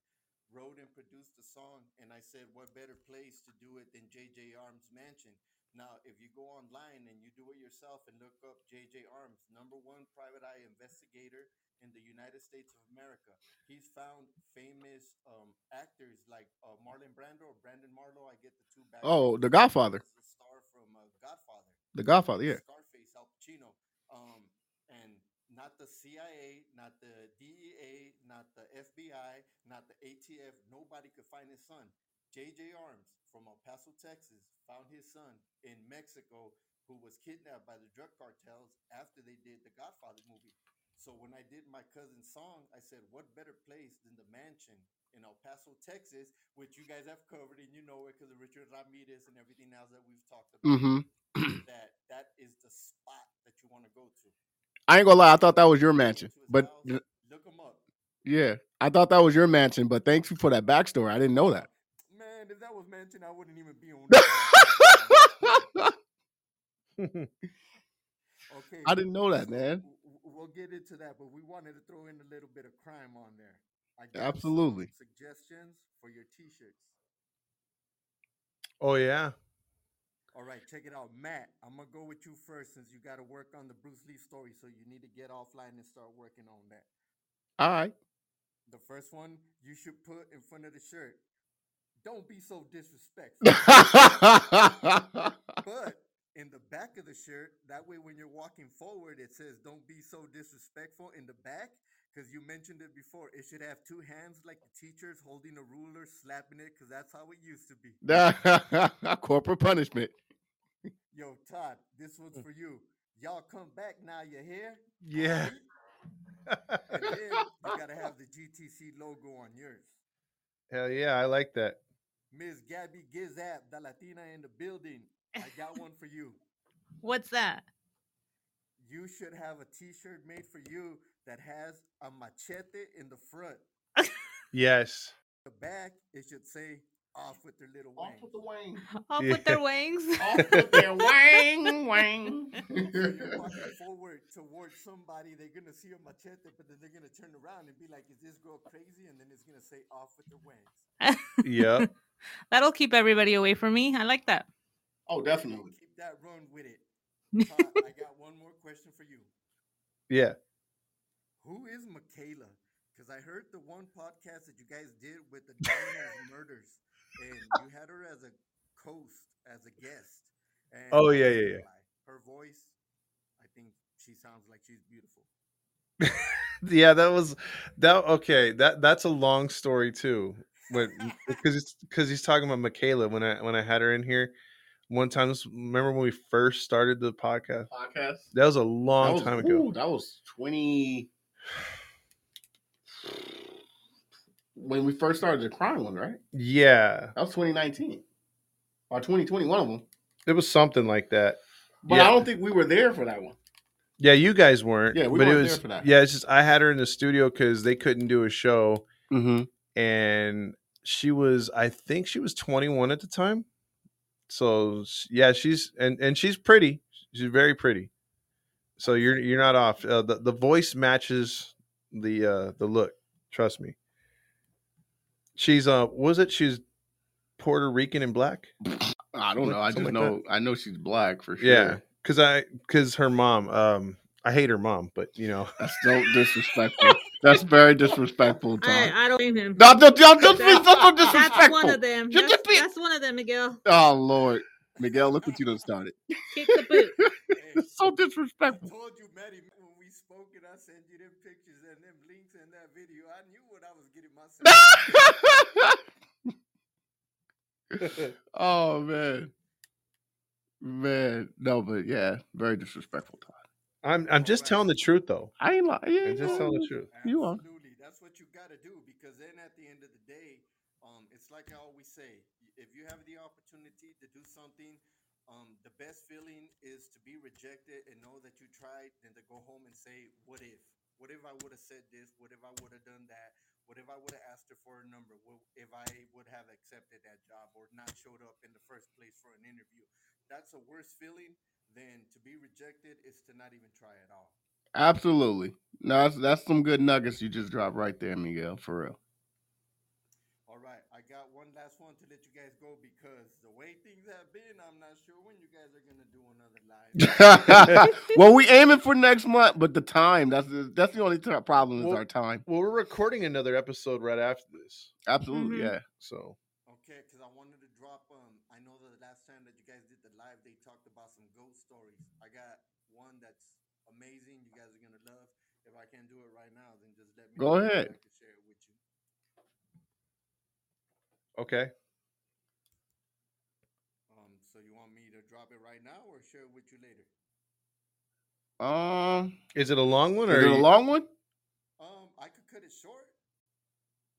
Wrote and produced the song, and I said, what better place to do it than Jay J. Armes Mansion? Now, if you go online and you do it yourself and look up Jay J. Armes, number one private eye investigator in the United States of America, he's found famous um, actors like uh, Marlon Brando or Brandon Marlowe. I get the two back. Oh, The Godfather. The star from uh, Godfather. The Godfather, yeah. Scarface, Al Pacino, um, and not the CIA, not the DEA, not the FBI, not the ATF. Nobody could find his son. Jay J. Armes from El Paso, Texas, found his son in Mexico, who was kidnapped by the drug cartels after they did the Godfather movie. So when I did my cousin's song, I said, "What better place than the mansion in El Paso, Texas, which you guys have covered and you know it because of Richard Ramirez and everything else that we've talked about." Mm-hmm. that that is the spot that you want to go to. I ain't gonna lie, I thought that was your mansion. But house, look him up. Yeah, I thought that was your mansion, but thanks for that backstory. I didn't know that. Man, if that was mentioned, I wouldn't even be on. this. okay, I didn't know that, man. w- w- We'll get into that, but we wanted to throw in a little bit of crime on there. I got Absolutely. suggestions for your T-shirts. Oh yeah. All right, check it out, Matt. I'm gonna go with you first since you got to work on the Bruce Lee story, so you need to get offline and start working on that. All right. The first one you should put in front of the shirt. Don't be so disrespectful. but in the back of the shirt, that way when you're walking forward, it says "Don't be so disrespectful." In the back, because you mentioned it before, it should have two hands like the teachers holding a ruler, slapping it, because that's how it used to be. Corporate punishment. Yo, Todd, this one's mm. for you. Y'all come back now. you're here? Yeah. And then you gotta have the GTC logo on yours. Hell yeah, I like that. Miss Gabby Gizap, the Latina in the building. I got one for you. What's that? You should have a T-shirt made for you that has a machete in the front. Yes. The back, it should say "Off with their little wings. Off with the wang. Off Yeah. with their wings. Off with their wang, wang. So you're walking forward towards somebody, they're gonna see a machete, but then they're gonna turn around and be like, "Is this girl crazy?" And then it's gonna say "Off with their wings." yeah. That'll keep everybody away from me. I like that. Oh, There you go, definitely. Keep that run with it. Todd, I got one more question for you. Yeah. Who is Michaela? Because I heard the one podcast that you guys did with the Domino's murders, and you had her as a host, as a guest. And Oh, yeah, yeah, yeah. Her voice, I think she sounds like she's beautiful. yeah, that was that okay. That that's a long story too. When because because he's talking about Michaela when I when I had her in here one time. Remember when we first started the podcast? Podcast. That was a long was, time ago. ooh, that was 20. When we first started the crime one, right? Yeah, That was 2019 or 2020, one of them. it was something like that. But Yeah. I don't think we were there for that one. Yeah, you guys weren't. Yeah, we but weren't was there for that. yeah. It's just I had her in the studio because they couldn't do a show, Mm-hmm. and she was I think she was 21 at the time. So yeah, she's and and she's pretty. She's very pretty. So you're you're not off. Uh, the the voice matches the uh the look. Trust me. She's uh was it she's Puerto Rican and black? I don't know. I just Something like know. I know she's black for sure. Yeah, cuz I cuz her mom um I hate her mom, but you know. That's so disrespectful. That's very disrespectful, Tom. I, I don't blame him. No, no, no, don't be That's- that's so That's one of them. Just That's, be- that's one of them, Miguel. Oh Lord, Miguel, look what you done started. Kick the boot. Hey, It's so I disrespectful. Spoke and I sent you them pictures and them links and that video, I knew what I was getting myself. oh man, man, no, but yeah, very disrespectful, Todd. I'm I'm just telling the truth though. I ain't lying. Yeah, I'm just telling the truth. You are. Absolutely. That's what you got to do because then at the end of the day, um, it's like I always say, if you have the opportunity to do something, um, the best feeling is to be rejected and know that you tried, than to go home and say, "What if? What if I would have said this? What if I would have done that? What if I would have asked her for a number? What if I would have accepted that job or not showed up in the first place for an interview?" That's a worse feeling than to be rejected. Is to not even try at all. Absolutely. No, that's, that's some good nuggets you just dropped right there, Miguel. For real. Right, I got one last one to let you guys go because the way things have been, I'm not sure when you guys are gonna do another live. well, we aiming for next month, but the time that's the, that's the only t- problem is Well- our time. Well, we're recording another episode right after this, Absolutely, Mhm. yeah. so Okay, because I wanted to drop. Um, I know that the last time that you guys did the live, they talked about some ghost stories. I got one that's amazing. You guys are gonna love. If I can't do it right now, then just let me Go know so ahead. I can share it with you. Okay. Um, so you want me to drop it right now or share it with you later? Um, Is it a long one is or it a you- long one? Um, I could cut it short.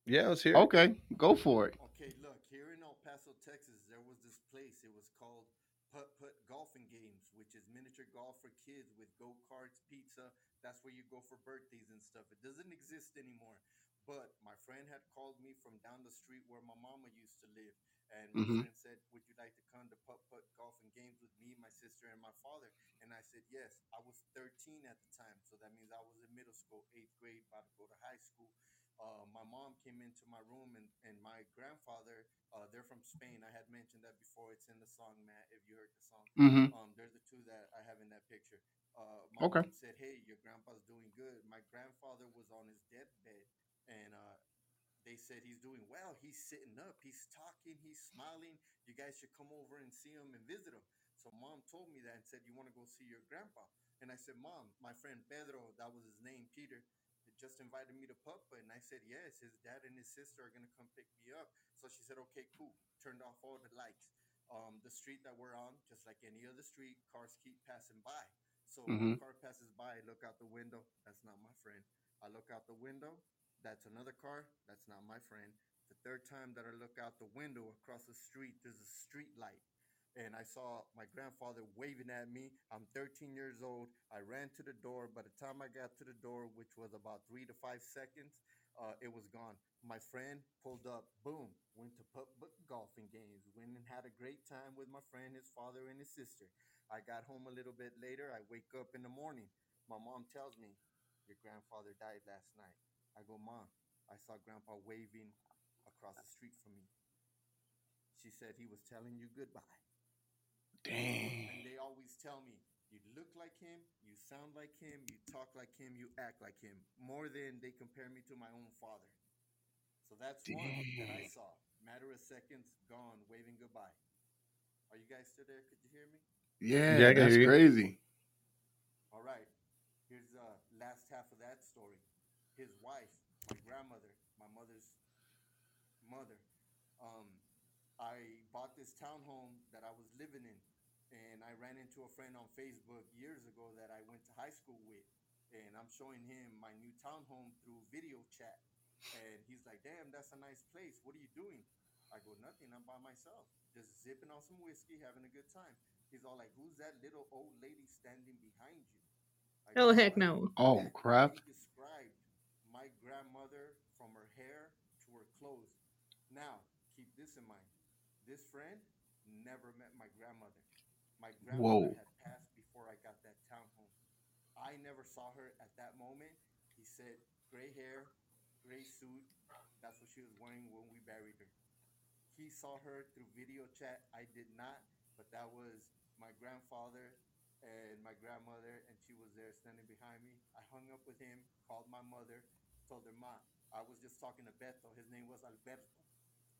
Yeah, let's hear. it. Okay, go for it. Okay, look, here in El Paso, Texas, there was this place. It was called Putt Putt Golfing Games, which is miniature golf for kids with go karts, pizza. That's where you go for birthdays and stuff. It doesn't exist anymore. But my friend had called me from down the street where my mama used to live. And my Mhm. friend said, Would you like to come to Putt Putt Golfing Games with me, my sister, and my father? And I said, Yes. I was 13 at the time. So that means I was in middle school, eighth grade, about to go to high school uh, my mom came into my room and, and my grandfather, uh, they're from Spain. I had mentioned that before. It's in the song, Matt, if you heard the song. Mm-hmm. Um, they're the two that I have in that picture. Uh, my Okay. mom said, "Hey, your grandpa's doing good." My grandfather was on his deathbed, and uh, they said he's doing well. He's sitting up. He's talking. He's smiling. You guys should come over and see him and visit him. So mom told me that and said, "You want to go see your grandpa?" And I said, "Mom, my friend Pedro, that was his name, Peter." Just invited me to Puppa, and I said yes. His dad and his sister are gonna come pick me up. So she said, "Okay, cool." Turned off all the lights. Um, the street that we're on, just like any other street, cars keep passing by. So Mhm. a car passes by, I look out the window. That's not my friend. I look out the window. That's another car. That's not my friend. The third time that I look out the window across the street, there's a street light. And I saw my grandfather waving at me. I'm 13 years old. I ran to the door. By the time I got to the door, which was about three to five seconds, uh, it was gone. My friend pulled up, boom, went to pub golfing games, went and had a great time with my friend, his father, and his sister. I got home a little bit later. I wake up in the morning. My mom tells me, Your grandfather died last night. I go, Mom, I saw grandpa waving across the street from me. She said he was telling you goodbye. Dang. And they always tell me, you look like him, you sound like him, you talk like him, you act like him. More than they compare me to my own father. So that's one that I saw. Matter of seconds, gone, waving goodbye. Are you guys still there? Could you hear me? Yeah, Yeah, that's crazy. All right. Here's the last half of that story. His wife, my grandmother, my mother's mother. Um, I bought this townhome that I was living in, and I ran into a friend on Facebook years ago that I went to high school with, and I'm showing him my new townhome through video chat, and he's like, "Damn, that's a nice place. What are you doing?" I go, "Nothing. I'm by myself, just zipping on some whiskey, having a good time." He's all like, "Who's that little old lady standing behind you?" I Oh, heck no. Oh, crap. He described my grandmother from her hair to her clothes. Now, keep this in mind. This friend never met my grandmother. My grandmother Whoa. had passed before I got that townhome. I never saw her at that moment. He said, gray hair, gray suit. That's what she was wearing when we buried her. He saw her through video chat. I did not, but that was my grandfather and my grandmother, and she was there standing behind me. I hung up with him, called my mother, told her, Ma, I was just talking to Beto. His name was Alberto.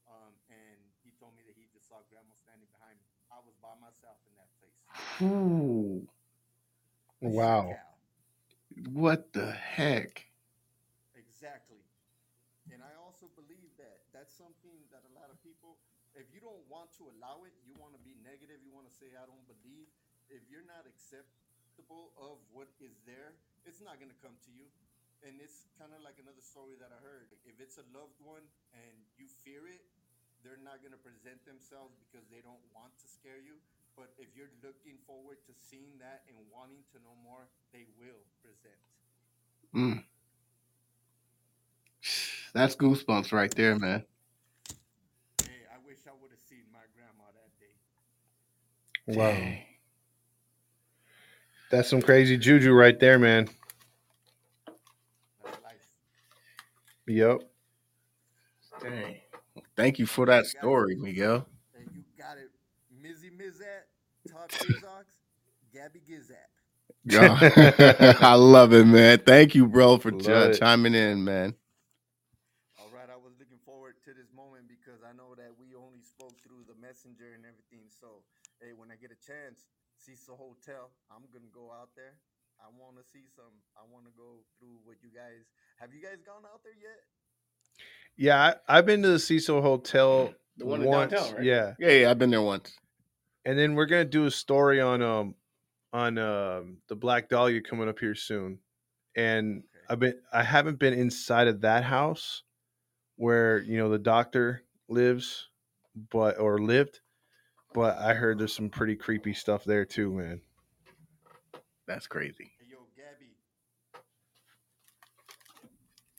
Um, and he told me that he just saw grandma standing behind me. I was by myself in that place. Ooh, Wow. What the heck? Exactly. And I also believe that that's something that a lot of people, if you don't want to allow it, you want to be negative, you want to say, I don't believe, if you're not acceptable of what is there, it's not going to come to you. And it's kind of like another story that I heard. If it's a loved one and you fear it, they're not going to present themselves because they don't want to scare you. But if you're looking forward to seeing that and wanting to know more, they will present. Mm. That's goosebumps right there, man. Hey, I wish I would have seen my grandma that day. Wow. Dang. That's some crazy juju right there, man. That's life. Yep. Dang. Thank you for that You got it. story, Miguel. And you got it. Mizzy Mizat, Todd Gizox, Gabby Gizap. Yeah. I love it, man. Thank you, bro, for ch- chiming in, man. All right, I was looking forward to this moment because I know that we only spoke through the messenger and everything. So, hey, when I get a chance, Cecil Hotel, I'm gonna go out there. I want to see some. I want to go through what you guys have. You guys gone out there yet? Yeah, I, I've been to the Cecil Hotel The one in once. downtown, right? Yeah, Yeah, yeah, I've been there once. and then we're gonna do a story on um on um the Black Dahlia coming up here soon, and Okay. I've been I haven't been inside of that house where you know the doctor lives, but or lived, but I heard there's some pretty creepy stuff there too, man. That's crazy. Hey, yo, Gabby.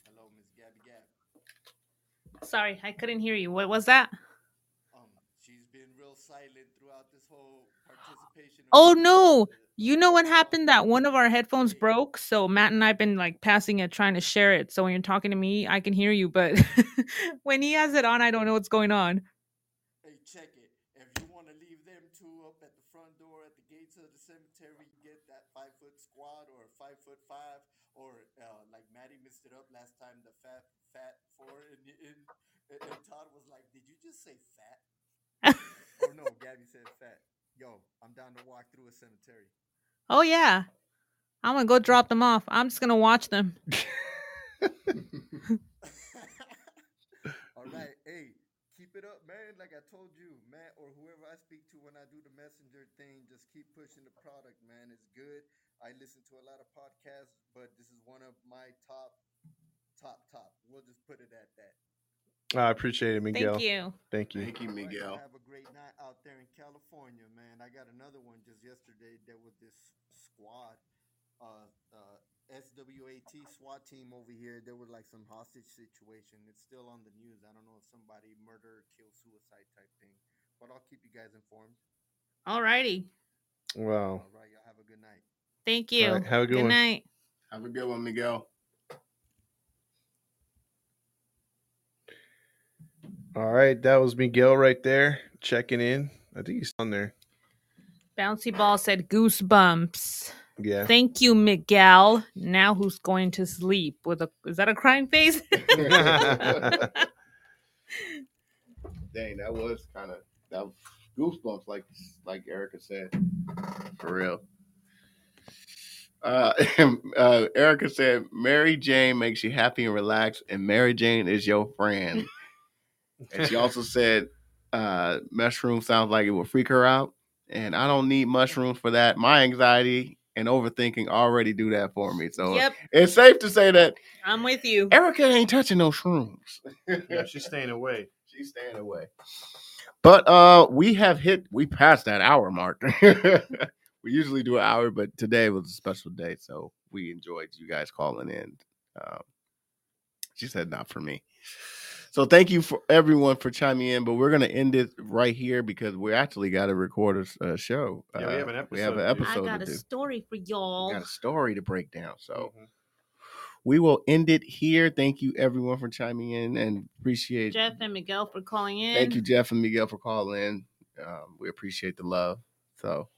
Hello, Miss Gabby Gab. Sorry, I couldn't hear you. What was that? Um, she's been real silent throughout this whole participation. Oh no! You know what happened? That one of our headphones broke. So Matt and I've been like passing it, trying to share it. So when you're talking to me, I can hear you, but when he has it on, I don't know what's going on. Hey, check it. If you want to leave them two up at the front door at the gates of the cemetery, you get that five foot squad or five foot five, or uh, like Maddie missed it up last time, the fat fat and, and, and, and Todd was like, "Did you just say fat?" oh no, Gabby said fat. Yo, I'm down to walk through a cemetery. Oh yeah, I'm gonna go drop them off. I'm just gonna watch them. All right, hey, keep it up, man. Like I told you, Matt, or whoever I speak to when I do the messenger thing, just keep pushing the product, man. It's good. I listen to a lot of podcasts, but this is one of my top, top, top. We'll just put it at that. I appreciate it, Miguel. Thank you. Thank you. Thank you, All right, Miguel. Have a great night out there in California, man. I got another one just yesterday. There was this squad, uh, uh, SWAT SWAT team over here. There was like some hostage situation. It's still on the news. I don't know if somebody murder, kill, suicide type thing, but I'll keep you guys informed. Alrighty. Wow. All right, y'all have a good night. Thank you. right, have a good one. night. Have a good one, Miguel. All right, that was Miguel right there checking in. I think he's on there. Bouncy ball said goosebumps. Yeah. Thank you, Miguel. Now who's going to sleep with a? Is that a crying face? Dang, that was kind of that was goosebumps, like like Erica said, for real. Uh, uh, Erica said, "Mary Jane makes you happy and relaxed, and Mary Jane is your friend." And she also said, uh, "Mushroom sounds like it will freak her out, and I don't need mushrooms for that. My anxiety and overthinking already do that for me. So yep, it's safe to say that I'm with you. Erica ain't touching no shrooms." yeah, she's staying away. She's staying away. But uh we have hit we passed that hour mark. we usually do an hour, but today was a special day, so we enjoyed you guys calling in. Um, she said not for me. So thank you for everyone for chiming in, but we're gonna end it right here because we actually got to record a show. Yeah, we have an Uh, We have an episode to do. I got to a do. story for y'all. We got a story to break down. So Mhm. we will end it here. Thank you everyone for chiming in and appreciate Jeff and Miguel for calling in. Thank you, Jeff and Miguel, for calling in. Um, we appreciate the love. So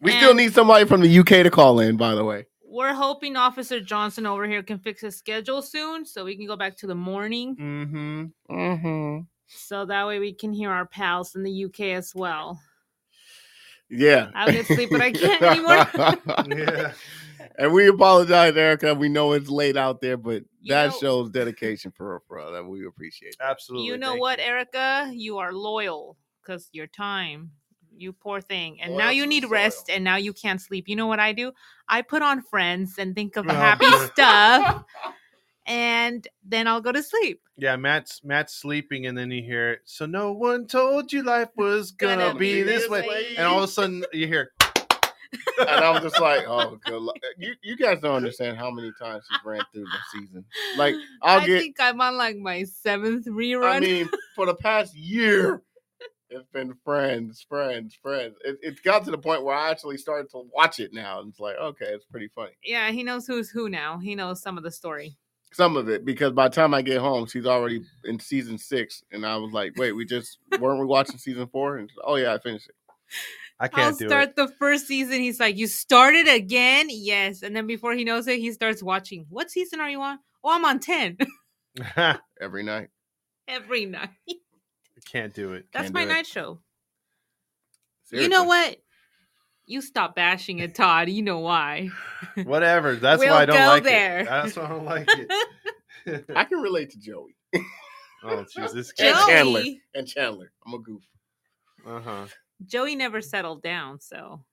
we still need somebody from the UK to call in, by the way. We're hoping Officer Johnson over here can fix his schedule soon, so we can go back to the morning. Mm-hmm. Mm-hmm. So that way we can hear our pals in the UK as well. Yeah. I'll get sleep, but I can't anymore. Yeah. And we apologize, Erica. We know it's late out there, but You that know- shows dedication for for us, and we appreciate that. Absolutely. you know thank what, you. Erica? You are loyal because your time. You poor thing. And now you need soil. rest and now you can't sleep. You know what I do? I put on friends and think of Oh, happy good. stuff and then I'll go to sleep. Yeah, Matt's Matt's sleeping, and then you hear it. So no one told you life was gonna, Gonna be be this this way, way. and all of a sudden you hear. and I was just like, "Oh, good luck." Eh, you you guys don't understand how many times she ran through the season. Like, I'll I get. think I'm on like my seventh rerun. I mean, for the past year, it's been friends, friends, friends. It, it got to the point where I actually started to watch it now, and it's like, okay, it's pretty funny. yeah, he knows who's who now. He knows some of the story. Some of it because by the time I get home, she's already in season six, and I was like, "Wait, we just weren't we watching season four? And oh yeah, I finished it. I I'll can't do start it. the first season. He's like, "You started again?" Yes, and then before he knows it, he starts watching. What season are you on? Oh, I'm on ten every night. every night. can't do it. That's Can't my do it. night show. You know what? You stop bashing it, Todd. You know why. Whatever. That's We'll why I don't go like there. it. That's why I don't like it. I can relate to Joey oh, jeez, this And. Chandler. Joey, and Chandler. I'm a goof. Uh huh. Joey never settled down, so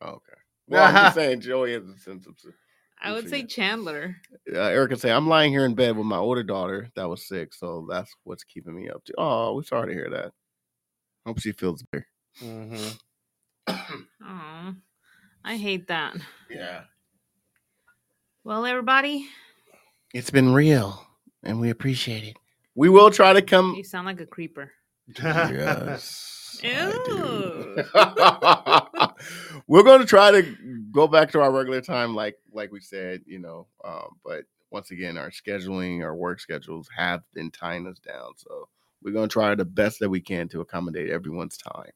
Oh, okay. Well, I'm just saying Joey has a sense of. I would say. Chandler. Uh, Erica say I'm lying here in bed with my older daughter that was sick, so that's what's keeping me up. To, oh, we're sorry to hear that. Hope she feels better. hmm Oh, I hate that. Yeah, Well, everybody, it's been real, and we appreciate it. We will try to come. you sound like a creeper. Yes. I do. Ew. We're going to try to go back to our regular time, like like we said, you know. Um, but once again, our scheduling, our work schedules have been tying us down. So we're going to try the best that we can to accommodate everyone's time.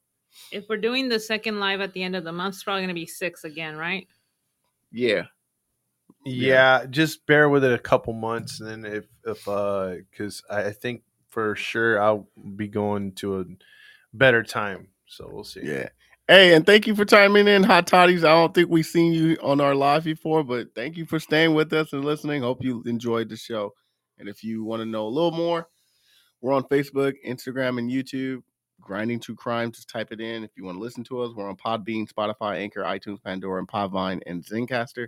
If we're doing the second live at the end of the month, it's probably going to be six again, right? Yeah, Yeah, just bear with it a couple months, and then if if uh, because I I think for sure I'll be going to a better time. So we'll see. yeah. Hey, and thank you for chiming in, Hot Toddies. I don't think we've seen you on our live before, but thank you for staying with us and listening. Hope you enjoyed the show. And if you want to know a little more, we're on Facebook, Instagram, and YouTube. Grinding True Crime, just type it in. If you want to listen to us, we're on Podbean, Spotify, Anchor, iTunes, Pandora, and Podvine, and Zencastr.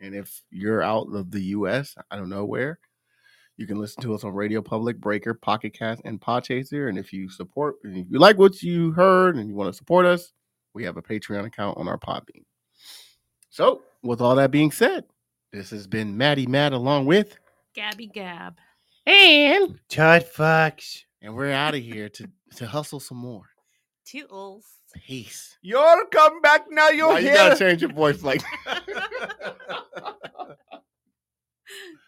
And if you're out of the US, I don't know where, you can listen to us on Radio Public, Breaker, Pocket Cast, and Podchaser. And if you support, if you like what you heard and you want to support us, we have a Patreon account on our Podbean. So, with all that being said, this has been Maddie Matt along with, Gabby Gab. and Todd Fox. and we're out of here to to hustle some more. Toodles. Peace. You're come back now. You're Why you here. gotta change your voice like.